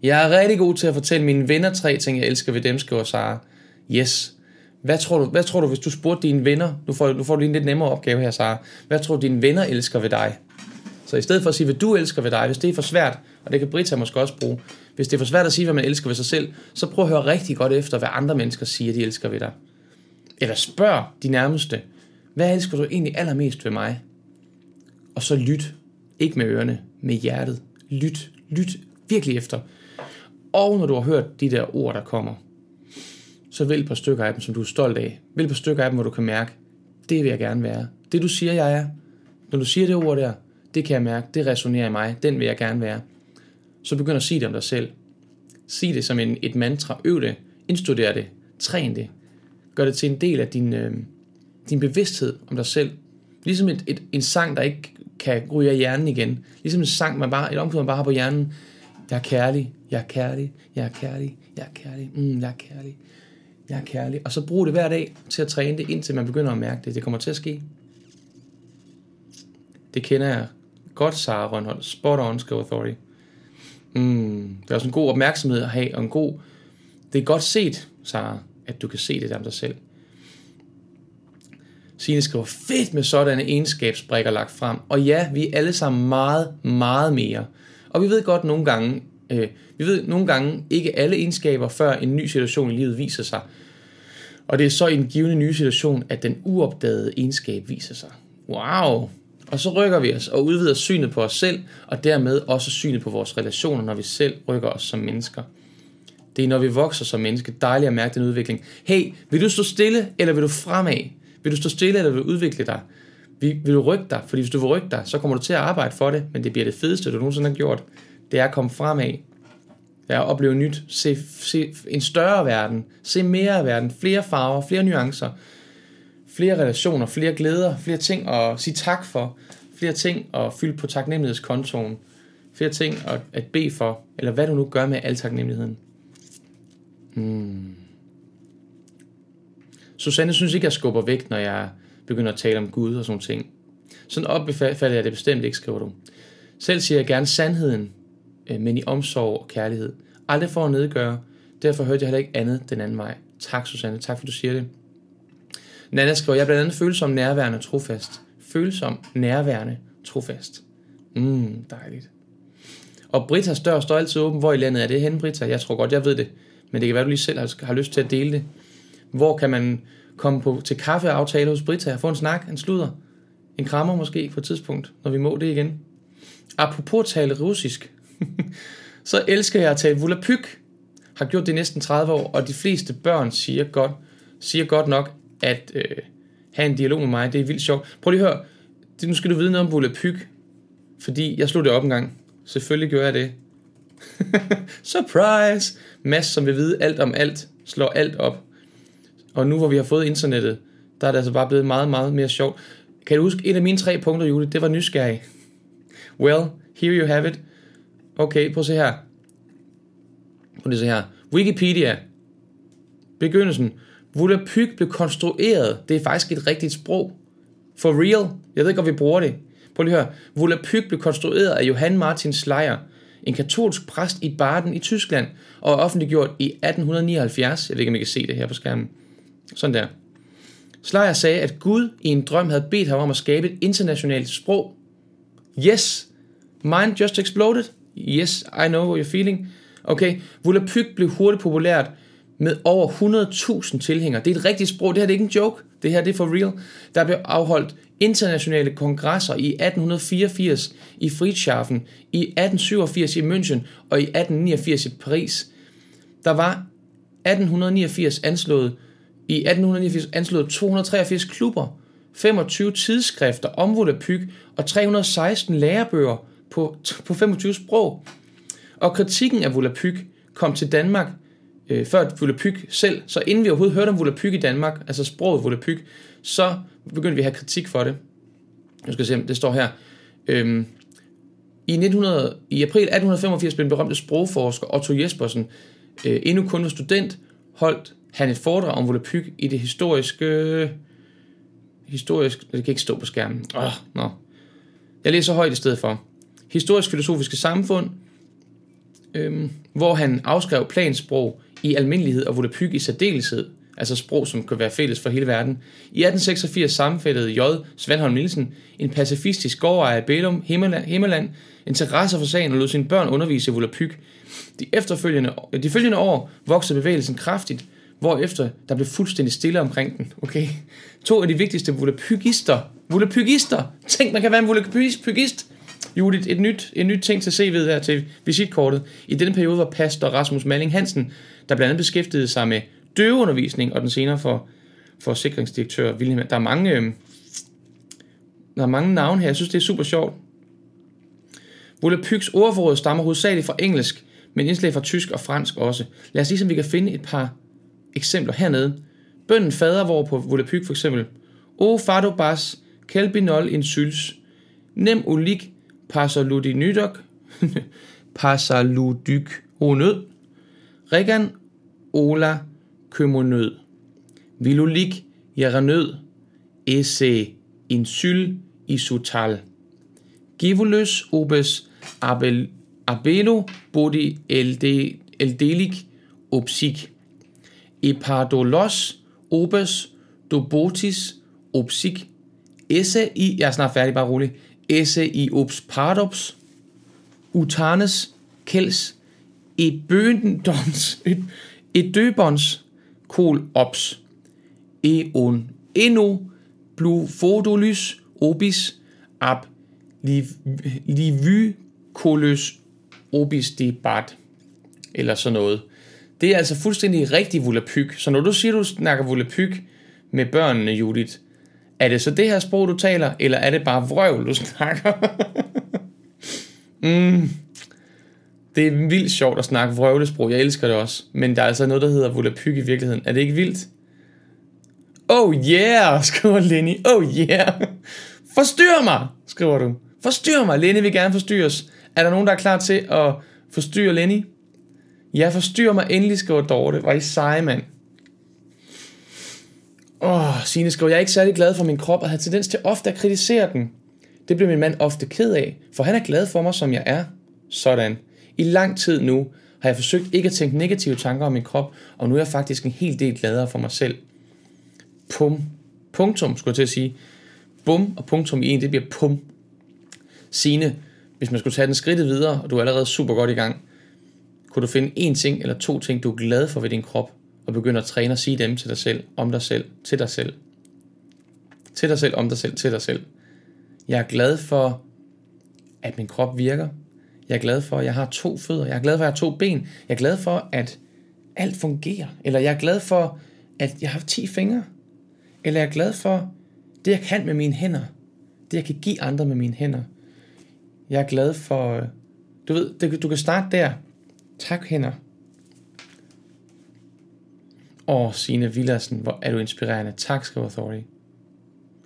Jeg er rigtig god til at fortælle mine venner tre ting, jeg elsker ved dem, skriver Sara. Yes. Hvad tror du, hvad tror du hvis du spurgte dine venner, nu får, nu får du lige en lidt nemmere opgave her, Sara. Hvad tror du, dine venner elsker ved dig? Så i stedet for at sige, hvad du elsker ved dig, hvis det er for svært, og det kan Britta måske også bruge, hvis det er for svært at sige, hvad man elsker ved sig selv, så prøv at høre rigtig godt efter, hvad andre mennesker siger, de elsker ved dig. Eller spørg de nærmeste, hvad elsker du egentlig allermest ved mig? Og så lyt. Ikke med ørerne, med hjertet. Lyt, lyt virkelig efter. Og når du har hørt de der ord, der kommer, så vælg et par stykker af dem, som du er stolt af. Vælg et par stykker af dem, hvor du kan mærke, det vil jeg gerne være. Det du siger, jeg er. Når du siger det ord der, det kan jeg mærke, det resonerer i mig, den vil jeg gerne være. Så begynd at sige det om dig selv. Sig det som en, et mantra. Øv det. Indstuder det. Træn det. Gør det til en del af din, øh, din bevidsthed om dig selv. Ligesom et, et, en sang, der ikke kan ryge af hjernen igen. Ligesom en sang, man bare, et omkring, man bare har på hjernen. Jeg er kærlig, jeg er kærlig, jeg er kærlig, jeg er kærlig, mm, jeg er kærlig, jeg er kærlig. Og så brug det hver dag til at træne det, indtil man begynder at mærke det. Det kommer til at ske. Det kender jeg godt, Sara Rønholdt. Spot on, skriver Authority. Mm, det er også en god opmærksomhed at have, og en god... Det er godt set, Sara, at du kan se det der om dig selv. Signe skriver, fedt med sådanne egenskabsbrikker lagt frem. Og ja, vi er alle sammen meget, meget mere. Og vi ved godt nogle gange, øh, vi ved nogle gange ikke alle egenskaber, før en ny situation i livet viser sig. Og det er så i en givende ny situation, at den uopdagede egenskab viser sig. Wow! Og så rykker vi os og udvider synet på os selv, og dermed også synet på vores relationer, når vi selv rykker os som mennesker. Det er, når vi vokser som menneske, dejligt at mærke den udvikling. Hey, vil du stå stille, eller vil du fremad? Vil du stå stille, eller vil du udvikle dig? Vil, du rykke dig? Fordi hvis du vil rykke dig, så kommer du til at arbejde for det, men det bliver det fedeste, du nogensinde har gjort. Det er at komme fremad. Ja, opleve nyt. Se, se en større verden. Se mere af verden. Flere farver, flere nuancer. Flere relationer, flere glæder, flere ting at sige tak for. Flere ting at fylde på taknemmelighedskontoen. Flere ting at, at bede for. Eller hvad du nu gør med al taknemmeligheden. Mm. Susanne synes ikke, jeg skubber væk, når jeg begynder at tale om Gud og sådan ting. Sådan opbefatter jeg det bestemt ikke, skriver du. Selv siger jeg gerne sandheden, Øh, men i omsorg og kærlighed. Aldrig for at nedgøre. Derfor hørte jeg heller ikke andet den anden vej. Tak, Susanne. Tak, for du siger det. Nana skriver, jeg er blandt andet følsom, nærværende, trofast. Følsom, nærværende, trofast. Mm, dejligt. Og Britas dør står altid åben. Hvor i landet er det henne, Brita? Jeg tror godt, jeg ved det. Men det kan være, du lige selv har, har lyst til at dele det. Hvor kan man komme på, til kaffeaftale hos Brita og få en snak, en sludder, en krammer måske på et tidspunkt, når vi må det igen. Apropos tale russisk, (laughs) så elsker jeg at tale Volapyk. Har gjort det i næsten 30 år, og de fleste børn siger godt, siger godt nok, at øh, have en dialog med mig, det er vildt sjovt. Prøv lige at høre, det, nu skal du vide noget om Volapyk, fordi jeg slog det op en gang. Selvfølgelig gør jeg det. (laughs) Surprise! Mads, som vil vide alt om alt, slår alt op. Og nu hvor vi har fået internettet, der er det altså bare blevet meget, meget mere sjovt. Kan du huske, et af mine tre punkter, Julie, det var nysgerrig. (laughs) Well, here you have it. Okay, prøv at se her. Prøv at se her. Wikipedia. Begyndelsen. Volapyk blev konstrueret. Det er faktisk et rigtigt sprog. For real. Jeg ved ikke, om vi bruger det. Prøv lige at høre. Volapyk blev konstrueret af Johann Martin Schleyer, en katolsk præst i Baden i Tyskland, og er offentliggjort i 1879. Jeg ved ikke, om I kan se det her på skærmen. Sådan der. Schleyer sagde, at Gud i en drøm havde bedt ham om at skabe et internationalt sprog. Yes, mind just exploded. Yes, I know what you're feeling. Okay, Volapyk blev hurtigt populært med over 100.000 tilhængere. Det er et rigtigt sprog. Det her det er ikke en joke. Det her det er for real. Der blev afholdt internationale kongresser i 1884 i Friedrichshafen, i 1887 i München og i 1889 i Paris. Der var 1889 anslået i 1889 anslået 283 klubber, 25 tidsskrifter om Volapyk og 316 lærebøger på, på 25 sprog. Og kritikken af Volapyk kom til Danmark øh, før Volapyk selv, så inden vi overhovedet hørte om Volapyk i Danmark, altså sproget Volapyk, så begyndte vi at have kritik for det. Nu skal se, det står her. Øhm, i, 1900, I april 1885 blev den berømte sprogforsker Otto Jespersen, øh, endnu kun var student, holdt han et foredrag om Volapyk i det historiske... Historisk... Det kan ikke stå på skærmen. Oh, no. Jeg læser højt i stedet for. Historisk filosofiske samfund, øhm, hvor han afskrev plansprog i almindelighed og Volapyk i særdeleshed, altså sprog, som kan være fælles for hele verden. I 1886 sammenfældede J. Svandholm Nielsen, en pacifistisk gårdejer af Bælum, Himmerland, Himmerland, interesse for sagen og lod sine børn undervise i Volapyk. De, efterfølgende, de følgende år voksede bevægelsen kraftigt, hvorefter der blev fuldstændig stille omkring den. Okay? To af de vigtigste volapykister. Volapykister! Tænk, man kan være en volapykist! Judith, et nyt, et nyt ting til CV'et her til visitkortet. I denne periode var pastor Rasmus Malling Hansen, der blandt andet beskæftigede sig med døveundervisning, og den senere for, for sikringsdirektør Wilhelm. Der er mange, øh, der er mange navne her. Jeg synes, det er super sjovt. Volapyks ordforråd stammer hovedsageligt fra engelsk, men indslag fra tysk og fransk også. Lad os lige, om vi kan finde et par eksempler hernede. Bønden fader, hvor på Volapyk for eksempel. O fado bas, kelbinol in syls. Nem ulik, passaludinydok, (laughs) passaludyk onød. Regan ola kømonød. Vilulik jerenød. Esse insyl isutal. Givulus obes abel, abelo bodi elde, eldelik opsik. Epardolos obes dobotis opsik. Esse i, jeg er snart færdig, bare rolig. Esse i ops pardops. Utanes kels. E bøndons. Et døbons kol ops. e on eno blu fodolys obis ab liv, livykoløs obis debat. Eller sådan noget. Det er altså fuldstændig rigtig volapyk. Så når du siger, du snakker volapyk med børnene, Judith, er det så det her sprog, du taler, eller er det bare vrøvl, du snakker? mm. Det er vildt sjovt at snakke vrøvlesprog, jeg elsker det også. Men der er altså noget, der hedder volapyk i virkeligheden. Er det ikke vildt? Oh yeah, skriver Lenny. Oh yeah. Forstyr mig, skriver du. Forstyr mig. Lenny vil gerne forstyrres. Er der nogen, der er klar til at forstyrre Lenny? Ja, forstyr mig endelig, skriver Dorte. Var I seje, mand. Åh, oh, Signe skriver, jeg er ikke særlig glad for min krop og har tendens til ofte at kritisere den. Det bliver min mand ofte ked af, for han er glad for mig, som jeg er. Sådan. I lang tid nu har jeg forsøgt ikke at tænke negative tanker om min krop, og nu er jeg faktisk en hel del gladere for mig selv. Pum. Punktum, skulle jeg til at sige. Bum og punktum i en, det bliver pum. Sine, hvis man skulle tage den skridtet videre, og du er allerede super godt i gang, kunne du finde en ting eller to ting, du er glad for ved din krop, og begynd at træne at sige dem til dig selv, om dig selv, til dig selv. Til dig selv, om dig selv, til dig selv. Jeg er glad for, at min krop virker. Jeg er glad for, at jeg har to fødder. Jeg er glad for, at jeg har to ben. Jeg er glad for, at alt fungerer. Eller jeg er glad for, at jeg har 10 fingre. Eller jeg er glad for det, jeg kan med mine hænder. Det, jeg kan give andre med mine hænder. Jeg er glad for... Du ved, du kan starte der. Tak, hænder. Åh, Signe Villersen, hvor er du inspirerende. Tak, skriver Authority.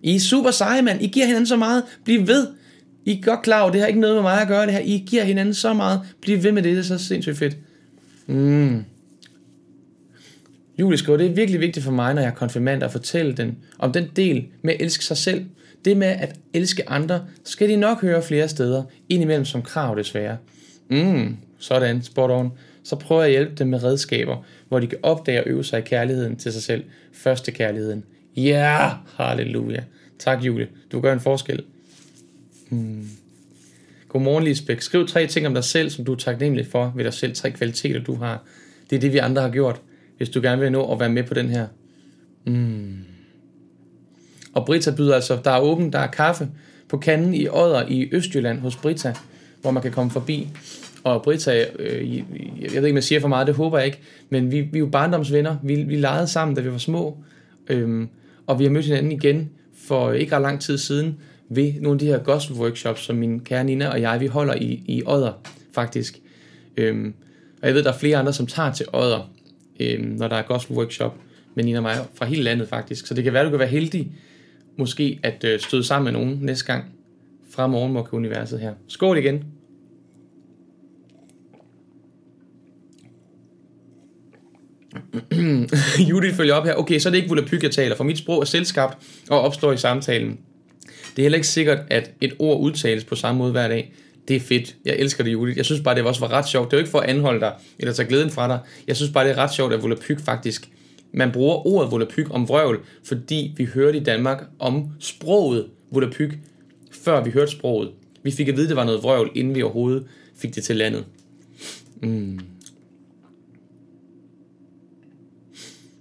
I er super seje, mand. I giver hinanden så meget. Bliv ved. I er godt klar over, det har ikke noget med mig at gøre det her. I giver hinanden så meget. Bliv ved med det, det er så sindssygt fedt. Mm. Julie skriver, det er virkelig vigtigt for mig, når jeg er konfirmand, at fortælle den om den del med at elske sig selv. Det med at elske andre, skal de nok høre flere steder, indimellem som krav desværre. Mm, sådan, spot on. Så prøver jeg at hjælpe dem med redskaber, hvor de kan opdage og øve sig i kærligheden til sig selv. Første kærligheden. Ja, yeah, halleluja. Tak, Julie. Du gør en forskel. Hmm. Godmorgen, Lisbeth. Skriv tre ting om dig selv, som du er taknemmelig for ved dig selv. Tre kvaliteter, du har. Det er det, vi andre har gjort, hvis du gerne vil nå at være med på den her. Mm. Og Brita byder altså, der er åben, der er kaffe på kanden i Odder i Østjylland hos Brita, hvor man kan komme forbi. Og Brita, øh, jeg ved ikke, om jeg siger for meget, det håber jeg ikke, men vi, vi er jo barndomsvenner. Vi, vi legede sammen, da vi var små. Øhm, og vi har mødt hinanden igen for ikke ret lang tid siden ved nogle af de her gospel workshops, som min kære Nina og jeg, vi holder i, i Odder, faktisk. Øhm, og jeg ved, der er flere andre, som tager til Odder, øhm, når der er gospel workshop med Nina og mig fra hele landet faktisk. Så det kan være, du kan være heldig måske at øh, støde sammen med nogen næste gang fra Morgenmok-universet her. Skål igen! (clears throat) Judith følger op her. Okay, så er det ikke volapyk, jeg taler, for mit sprog er selvskabt og opstår i samtalen. Det er heller ikke sikkert, at et ord udtales på samme måde hver dag. Det er fedt. Jeg elsker det, Judith. Jeg synes bare, det også var ret sjovt. Det er jo ikke for at anholde dig, eller tage glæden fra dig. Jeg synes bare, det er ret sjovt, at volapyk faktisk... Man bruger ordet volapyk om vrøvl, fordi vi hørte i Danmark om sproget volapyk, før vi hørte sproget. Vi fik at vide, at det var noget vrøvl, inden vi overhovedet fik det til landet. Mm.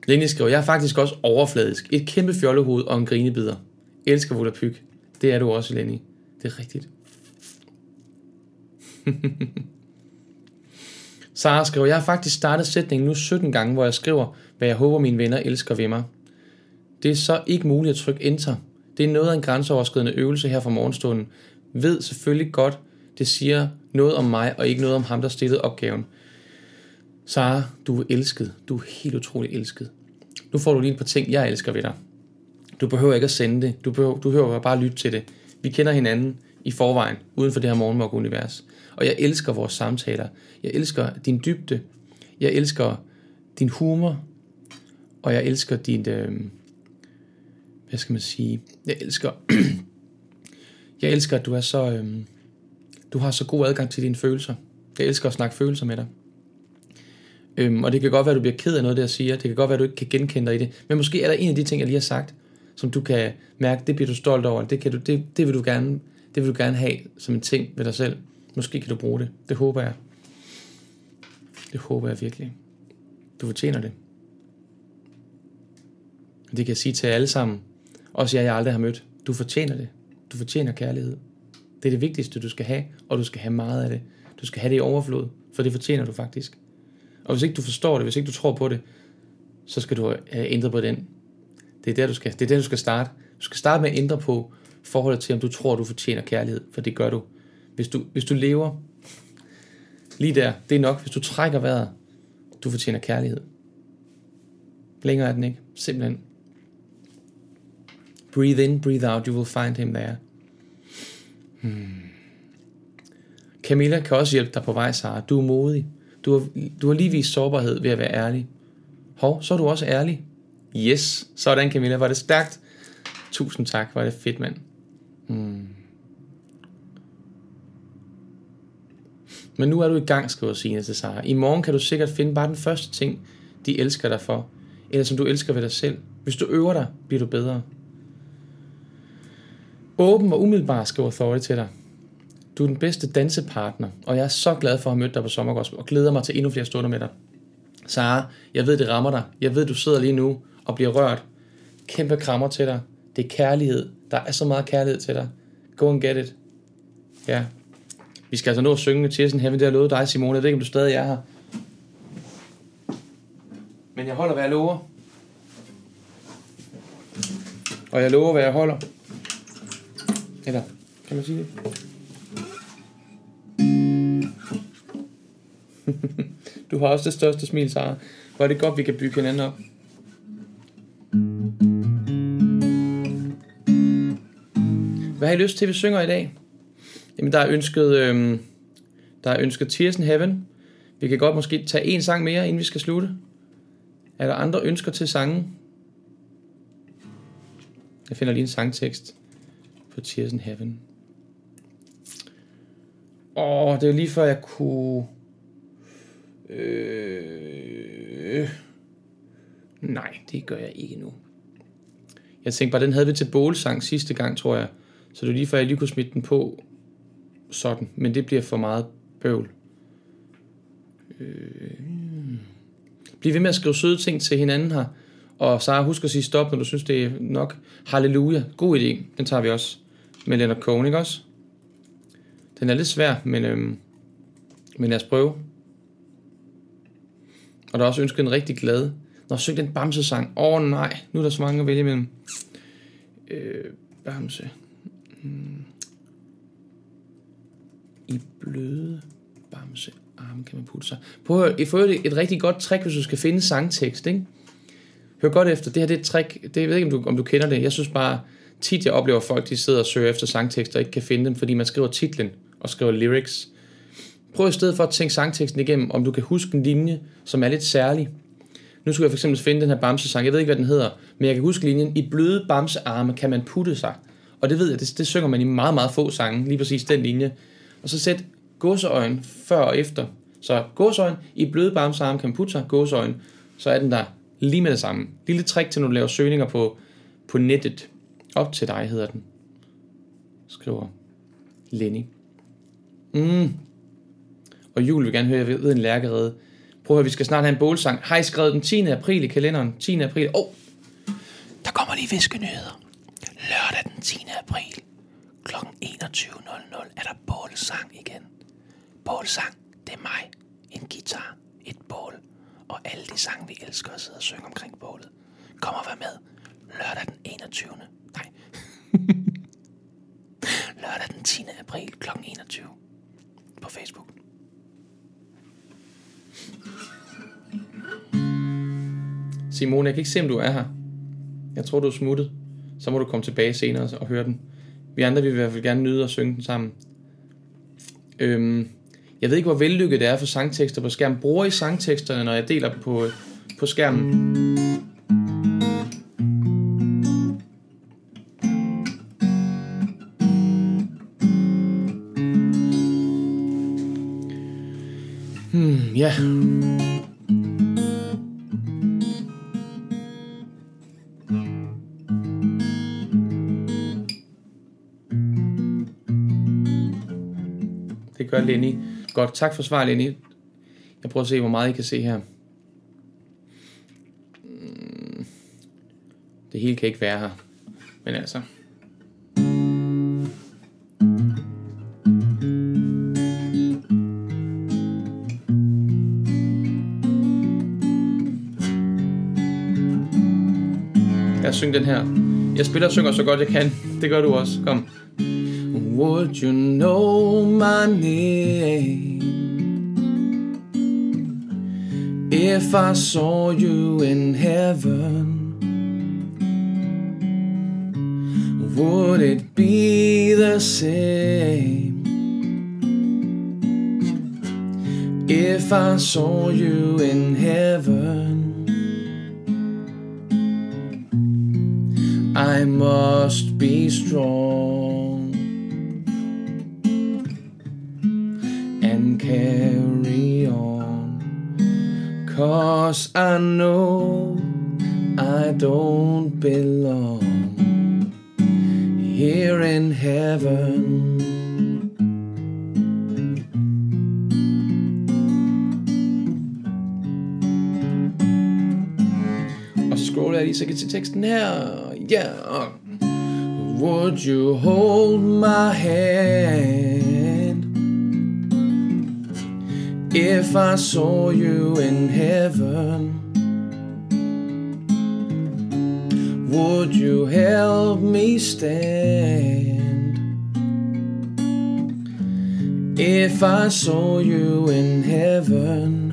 Lenny skriver, jeg er faktisk også overfladisk. Et kæmpe fjollehoved og en grinebider. Elsker volapyk. Det er du også, Lenny. Det er rigtigt. (laughs) Sara skriver, jeg har faktisk startet sætningen nu 17 gange, hvor jeg skriver, hvad jeg håber mine venner elsker ved mig. Det er så ikke muligt at trykke enter. Det er noget af en grænseoverskridende øvelse her fra morgenstunden. Ved selvfølgelig godt, det siger noget om mig, og ikke noget om ham, der stillede opgaven. Sara, du er elsket. Du er helt utrolig elsket. Nu får du lige et par ting, jeg elsker ved dig. Du behøver ikke at sende det. Du behøver, du behøver bare at lytte til det. Vi kender hinanden i forvejen, uden for det her morgenmok-univers. Og jeg elsker vores samtaler. Jeg elsker din dybde. Jeg elsker din humor. Og jeg elsker din... Øh, hvad skal man sige? Jeg elsker... (clears throat) jeg elsker, at du er så... Øh, du har så god adgang til dine følelser. Jeg elsker at snakke følelser med dig. Øhm, og det kan godt være, at du bliver ked af noget det, jeg siger. Det kan godt være, at du ikke kan genkende dig i det. Men måske er der en af de ting, jeg lige har sagt, som du kan mærke, det bliver du stolt over. Det, kan du, det, det, vil du gerne, det vil du gerne have som en ting ved dig selv. Måske kan du bruge det. Det håber jeg. Det håber jeg virkelig. Du fortjener det. Det kan jeg sige til jer alle sammen. Også jer, jeg aldrig har mødt. Du fortjener det. Du fortjener kærlighed. Det er det vigtigste, du skal have, og du skal have meget af det. Du skal have det i overflod, for det fortjener du faktisk. Og hvis ikke du forstår det, hvis ikke du tror på det, så skal du øh, ændre på den. Det er der, du skal, det er der, du skal starte. Du skal starte med at ændre på forholdet til, om du tror, du fortjener kærlighed, for det gør du. Hvis du, hvis du lever lige der, det er nok. Hvis du trækker vejret, du fortjener kærlighed. Længere er den ikke. Simpelthen. Breathe in, breathe out, you will find him there. Hmm. Camilla kan også hjælpe dig på vej, Sara. Du er modig. Du har, du har lige vist sårbarhed ved at være ærlig. Hov, så er du også ærlig. Yes, sådan Camilla, var det stærkt. Tusind tak, var det fedt, mand. Hmm. Men nu er du i gang, skriver Signe til Sara. I morgen kan du sikkert finde bare den første ting, de elsker dig for, eller som du elsker ved dig selv. Hvis du øver dig, bliver du bedre. Åben og umiddelbar, skriver Thorne til dig. Du er den bedste dansepartner, og jeg er så glad for at have mødt dig på Sommergospel, og glæder mig til endnu flere stunder med dig. Sara, jeg ved, det rammer dig. Jeg ved, du sidder lige nu og bliver rørt. Kæmpe krammer til dig. Det er kærlighed. Der er så meget kærlighed til dig. Go and get it. Ja. Vi skal altså nå at synge til in Heaven. Det har lovet dig, Simone. Jeg ved ikke, om du stadig er her. Men jeg holder, hvad jeg lover. Og jeg lover, hvad jeg holder. Eller, kan man sige det? (laughs) du har også det største smil, Sara. Hvor er det godt, vi kan bygge hinanden op. Hvad har I lyst til, vi synger i dag? Jamen, der er ønsket, øhm, der er ønsket Tears in Heaven. Vi kan godt måske tage en sang mere, inden vi skal slutte. Er der andre ønsker til sangen? Jeg finder lige en sangtekst på Tears in Heaven. Åh, det er lige før jeg kunne... Øh... Nej, det gør jeg ikke nu. Jeg tænkte bare, den havde vi til bålsang sidste gang, tror jeg. Så det er lige før, jeg lige kunne smide den på sådan. Men det bliver for meget bøvl. Øh... Bliv ved med at skrive søde ting til hinanden her. Og Sara, husk at sige stop, når du synes, det er nok. Halleluja. God idé. Den tager vi også. Med Leonard Cohen, ikke også? Den er lidt svær, men, øhm, men lad os prøve. Og der er også ønsket en rigtig glad. Når syng den Bamse-sang. Åh oh, nej, nu er der så mange at vælge imellem. Øh, Bamse. Hmm. I bløde Bamse arme kan man putte sig. Prøv at høre, I får et, et rigtig godt trick, hvis du skal finde sangtekst, ikke? Hør godt efter. Det her det er et trick. Det, jeg ved ikke, om du, om du kender det. Jeg synes bare, tit jeg oplever folk, de sidder og søger efter sangtekster og ikke kan finde dem, fordi man skriver titlen og skriver lyrics. Prøv i stedet for at tænke sangteksten igennem, om du kan huske en linje, som er lidt særlig. Nu skulle jeg for eksempel finde den her bamse-sang. Jeg ved ikke, hvad den hedder, men jeg kan huske linjen. I bløde bamsearme kan man putte sig. Og det ved jeg, det, det synger man i meget, meget få sange. Lige præcis den linje. Og så sæt gåseøjen før og efter. Så gåseøjen, i bløde bamsearme kan man putte sig. Gåseøjen, så er den der lige med det samme. Lille trick til, når du laver søgninger på, på nettet. Op til dig hedder den. Skriver Lenny. Mm. Og jul vil gerne høre, jeg ved en lærkerede. Prøv at høre, vi skal snart have en bålsang. Har I skrevet den 10. april i kalenderen? 10. april. Åh, oh. der kommer lige viskenyheder. Lørdag den 10. april kl. 21.00 er der bålsang igen. Bålsang, det er mig. En guitar, et bål og alle de sange, vi elsker at sidde og synge omkring bålet. Kom og vær med. Lørdag den 21. Nej. (laughs) Lørdag den 10. april kl. 21 på Facebook. Simone, jeg kan ikke se, om du er her. Jeg tror, du er smuttet. Så må du komme tilbage senere og høre den. Vi andre vil i hvert fald gerne nyde at synge den sammen. Øhm, jeg ved ikke, hvor vellykket det er for sangtekster på skærmen. Bruger I sangteksterne, når jeg deler dem på, på skærmen? Lenny. Godt, tak for svar, Lenny. Jeg prøver at se, hvor meget I kan se her. Mm. Det hele kan ikke være her. Men altså... Jeg synger den her. Jeg spiller og synger så godt jeg kan. Det gør du også. Kom. Would you know my name if I saw you in heaven? Would it be the same if I saw you in heaven? I must be strong Cause I know I don't belong here in heaven. I scroll 80 seconds, it takes now. Yeah. Would you hold my hand? If I saw you in heaven? Would you help me stand if I saw you in heaven?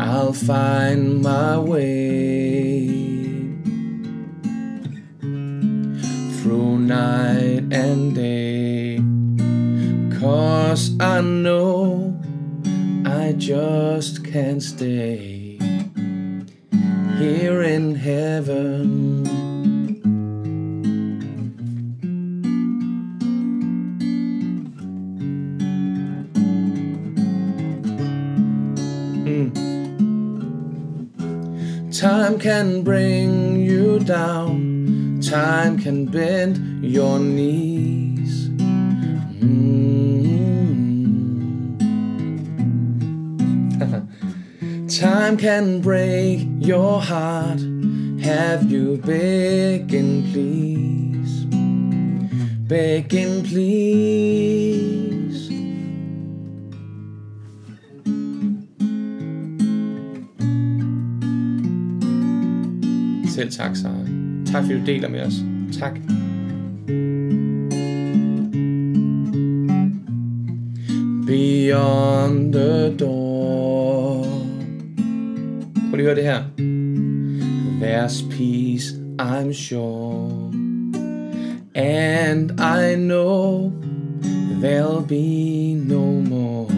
I'll find my way through night and day. Cause I know I just can't stay here in heaven. Time can bring you down, time can bend your knees. Mm. Time can break your heart. Have you begging, please? Begging, please. Selv tak, Sara. Tak fordi du deler med os. Tak. Beyond the door. At høre det her. There's peace, I'm sure. And I know there'll be no more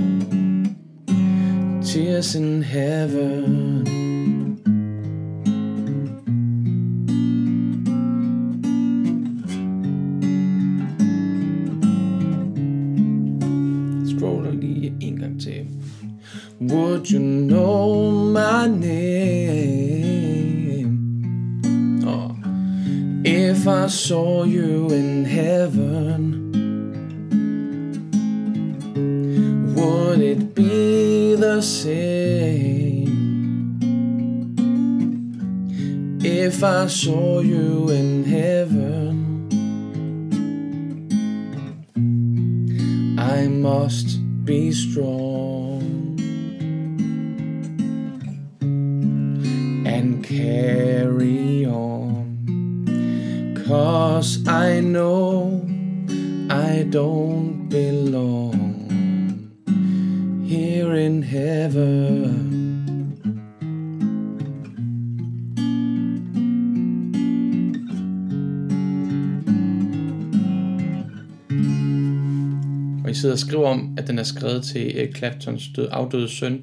tears in heaven. scroller lige en gang til. Would you know my name? Saw you in heaven, would it be the same? If I saw you in don't belong here in heaven. Og I sidder og skriver om, at den er skrevet til Eric Claptons død, afdøde søn.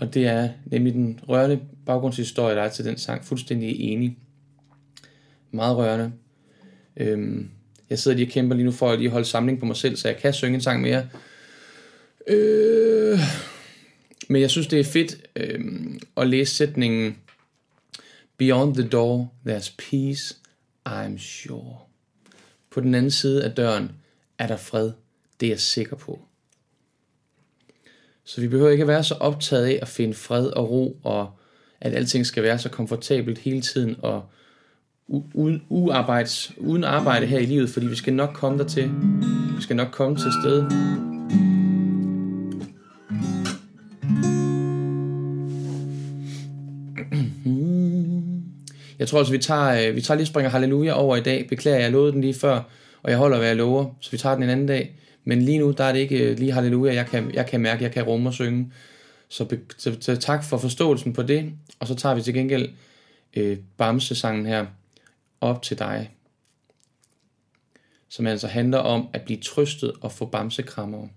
Og det er nemlig den rørende baggrundshistorie, der er til den sang. Fuldstændig enig. Meget rørende. Øhm, jeg sidder lige og kæmper lige nu for at lige holde samling på mig selv, så jeg kan synge en sang mere. Øh, men jeg synes, det er fedt øh, at læse sætningen Beyond the door, there's peace, I'm sure. På den anden side af døren er der fred. Det er jeg sikker på. Så vi behøver ikke at være så optaget af at finde fred og ro, og at alting skal være så komfortabelt hele tiden, og uden, uarbejds, uden arbejde her i livet, fordi vi skal nok komme der til. Vi skal nok komme til sted. Jeg tror altså, vi tager, øh, vi tager lige springer halleluja over i dag. Beklager, jeg lovede den lige før, og jeg holder, hvad jeg lover, så vi tager den en anden dag. Men lige nu, der er det ikke øh, lige halleluja, jeg kan, jeg kan mærke, jeg kan rumme og synge. Så, be, så, så tak for forståelsen på det, og så tager vi til gengæld øh, Bamse-sangen her, op til dig. Som altså handler om at blive trøstet og få bamsekrammer.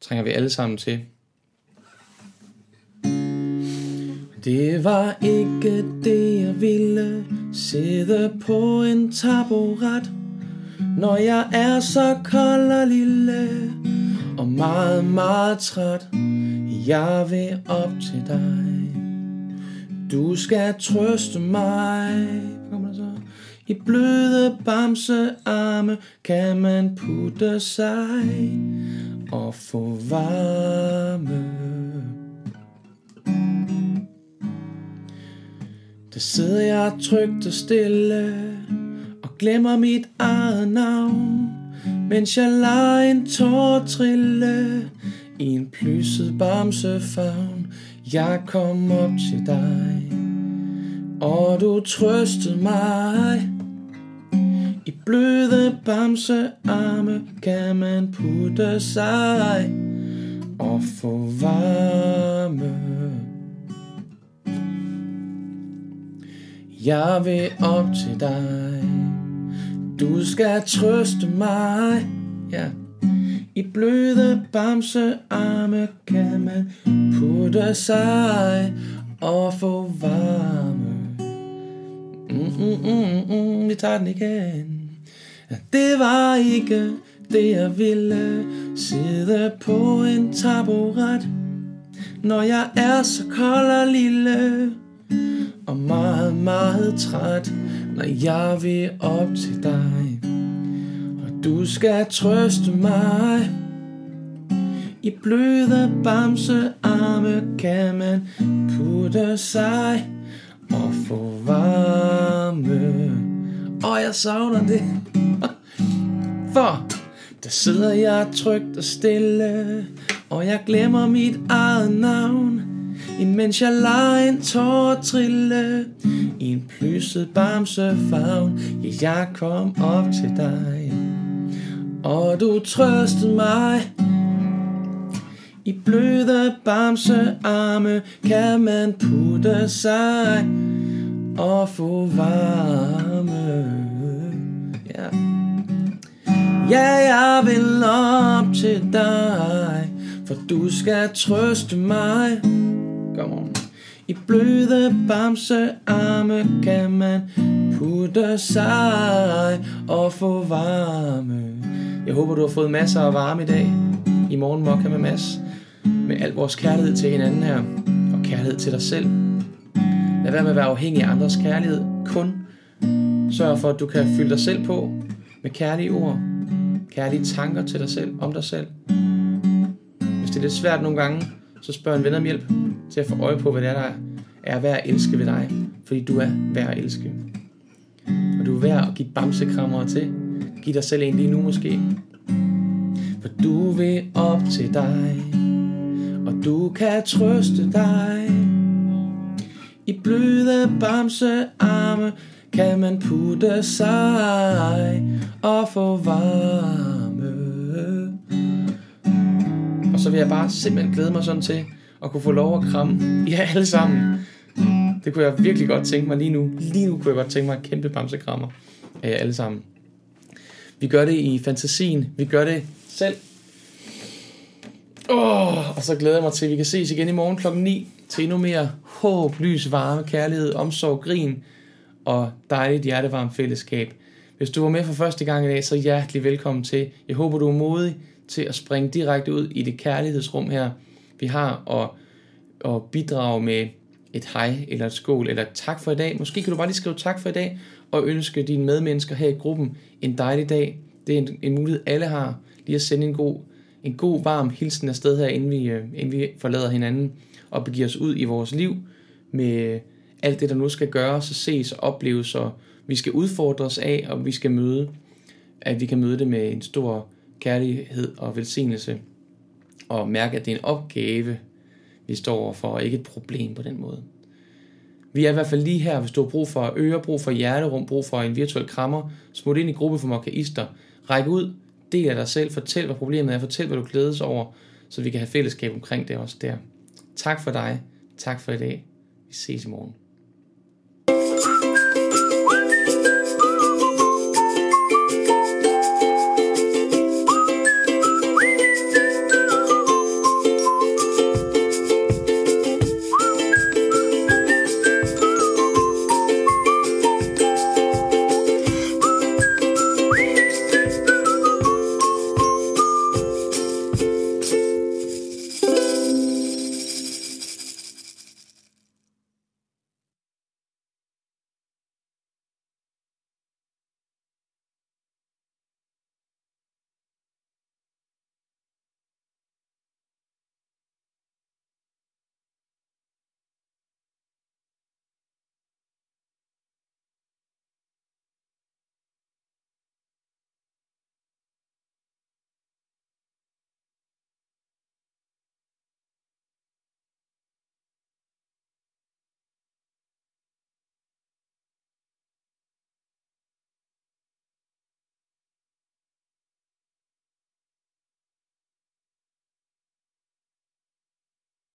Trænger vi alle sammen til. Det var ikke det, jeg ville sidde på en taburet, når jeg er så kold og lille og meget, meget træt. Jeg vil op til dig. Du skal trøste mig. I bløde bamsearme kan man putte sig og få varme. Der sidder jeg trygt og stille og glemmer mit eget navn, mens jeg lader en tår trille i en plysset bamsefavn. Jeg kom op til dig, og du trøstede mig. Bløde bamsearme kan man putte sig og få varme. Jeg vil op til dig. Du skal trøste mig. Ja. I bløde bamsearme kan man putte sig og få varme. Mm, mm, mm, mm, mm. vi tager den igen. Det var ikke det, jeg ville sidde på en taburet, når jeg er så kold og lille og meget, meget træt, når jeg vil op til dig. Og du skal trøste mig. I bløde bamsearme kan man putte sig og få varme. Og jeg savner det. For der sidder jeg trygt og stille, og jeg glemmer mit eget navn. Imens jeg lader en tår trille i en plysset bamsefavn. Ja, jeg kom op til dig, og du trøstede mig. I bløde bamsearme kan man putte sig og få varme. Ja. Ja, jeg vil op til dig, for du skal trøste mig. Kom on. I bløde bamse arme kan man putte sig og få varme. Jeg håber, du har fået masser af varme i dag. I morgen mokka med Mads. Med al vores kærlighed til hinanden her. Og kærlighed til dig selv. Lad være med at være afhængig af andres kærlighed. Kun sørg for, at du kan fylde dig selv på med kærlige ord. Kærlige tanker til dig selv, om dig selv. Hvis det er lidt svært nogle gange, så spørg en ven om hjælp til at få øje på, hvad det er, der er værd at elske ved dig. Fordi du er værd at elske. Og du er værd at give bamsekrammer til. Giv dig selv en lige nu måske. For du vil op til dig. Og du kan trøste dig. I bløde bamse arme kan man putte sig og få varme. Og så vil jeg bare simpelthen glæde mig sådan til at kunne få lov at kramme jer alle sammen. Det kunne jeg virkelig godt tænke mig lige nu. Lige nu kunne jeg godt tænke mig at kæmpe bamsekrammer af jer alle sammen. Vi gør det i fantasien. Vi gør det selv. Oh, og så glæder jeg mig til, at vi kan ses igen i morgen klokken 9 til endnu mere håb, lys, varme, kærlighed, omsorg, grin og dejligt hjertevarmt fællesskab. Hvis du var med for første gang i dag, så hjertelig velkommen til. Jeg håber, du er modig til at springe direkte ud i det kærlighedsrum her, vi har, og, og bidrage med et hej, eller et skål, eller et tak for i dag. Måske kan du bare lige skrive tak for i dag, og ønske dine medmennesker her i gruppen en dejlig dag. Det er en, en mulighed, alle har, lige at sende en god, en god varm hilsen afsted her, inden vi, øh, inden vi forlader hinanden, og begiver os ud i vores liv med alt det, der nu skal gøres og ses og opleves, og vi skal udfordres af, og vi skal møde, at vi kan møde det med en stor kærlighed og velsignelse, og mærke, at det er en opgave, vi står overfor, og ikke et problem på den måde. Vi er i hvert fald lige her, hvis du har brug for øre, brug for hjerterum, brug for en virtuel krammer, smut ind i gruppe for mokaister, ræk ud, del af dig selv, fortæl, hvad problemet er, fortæl, hvad du glædes over, så vi kan have fællesskab omkring det også der. Tak for dig, tak for i dag, vi ses i morgen.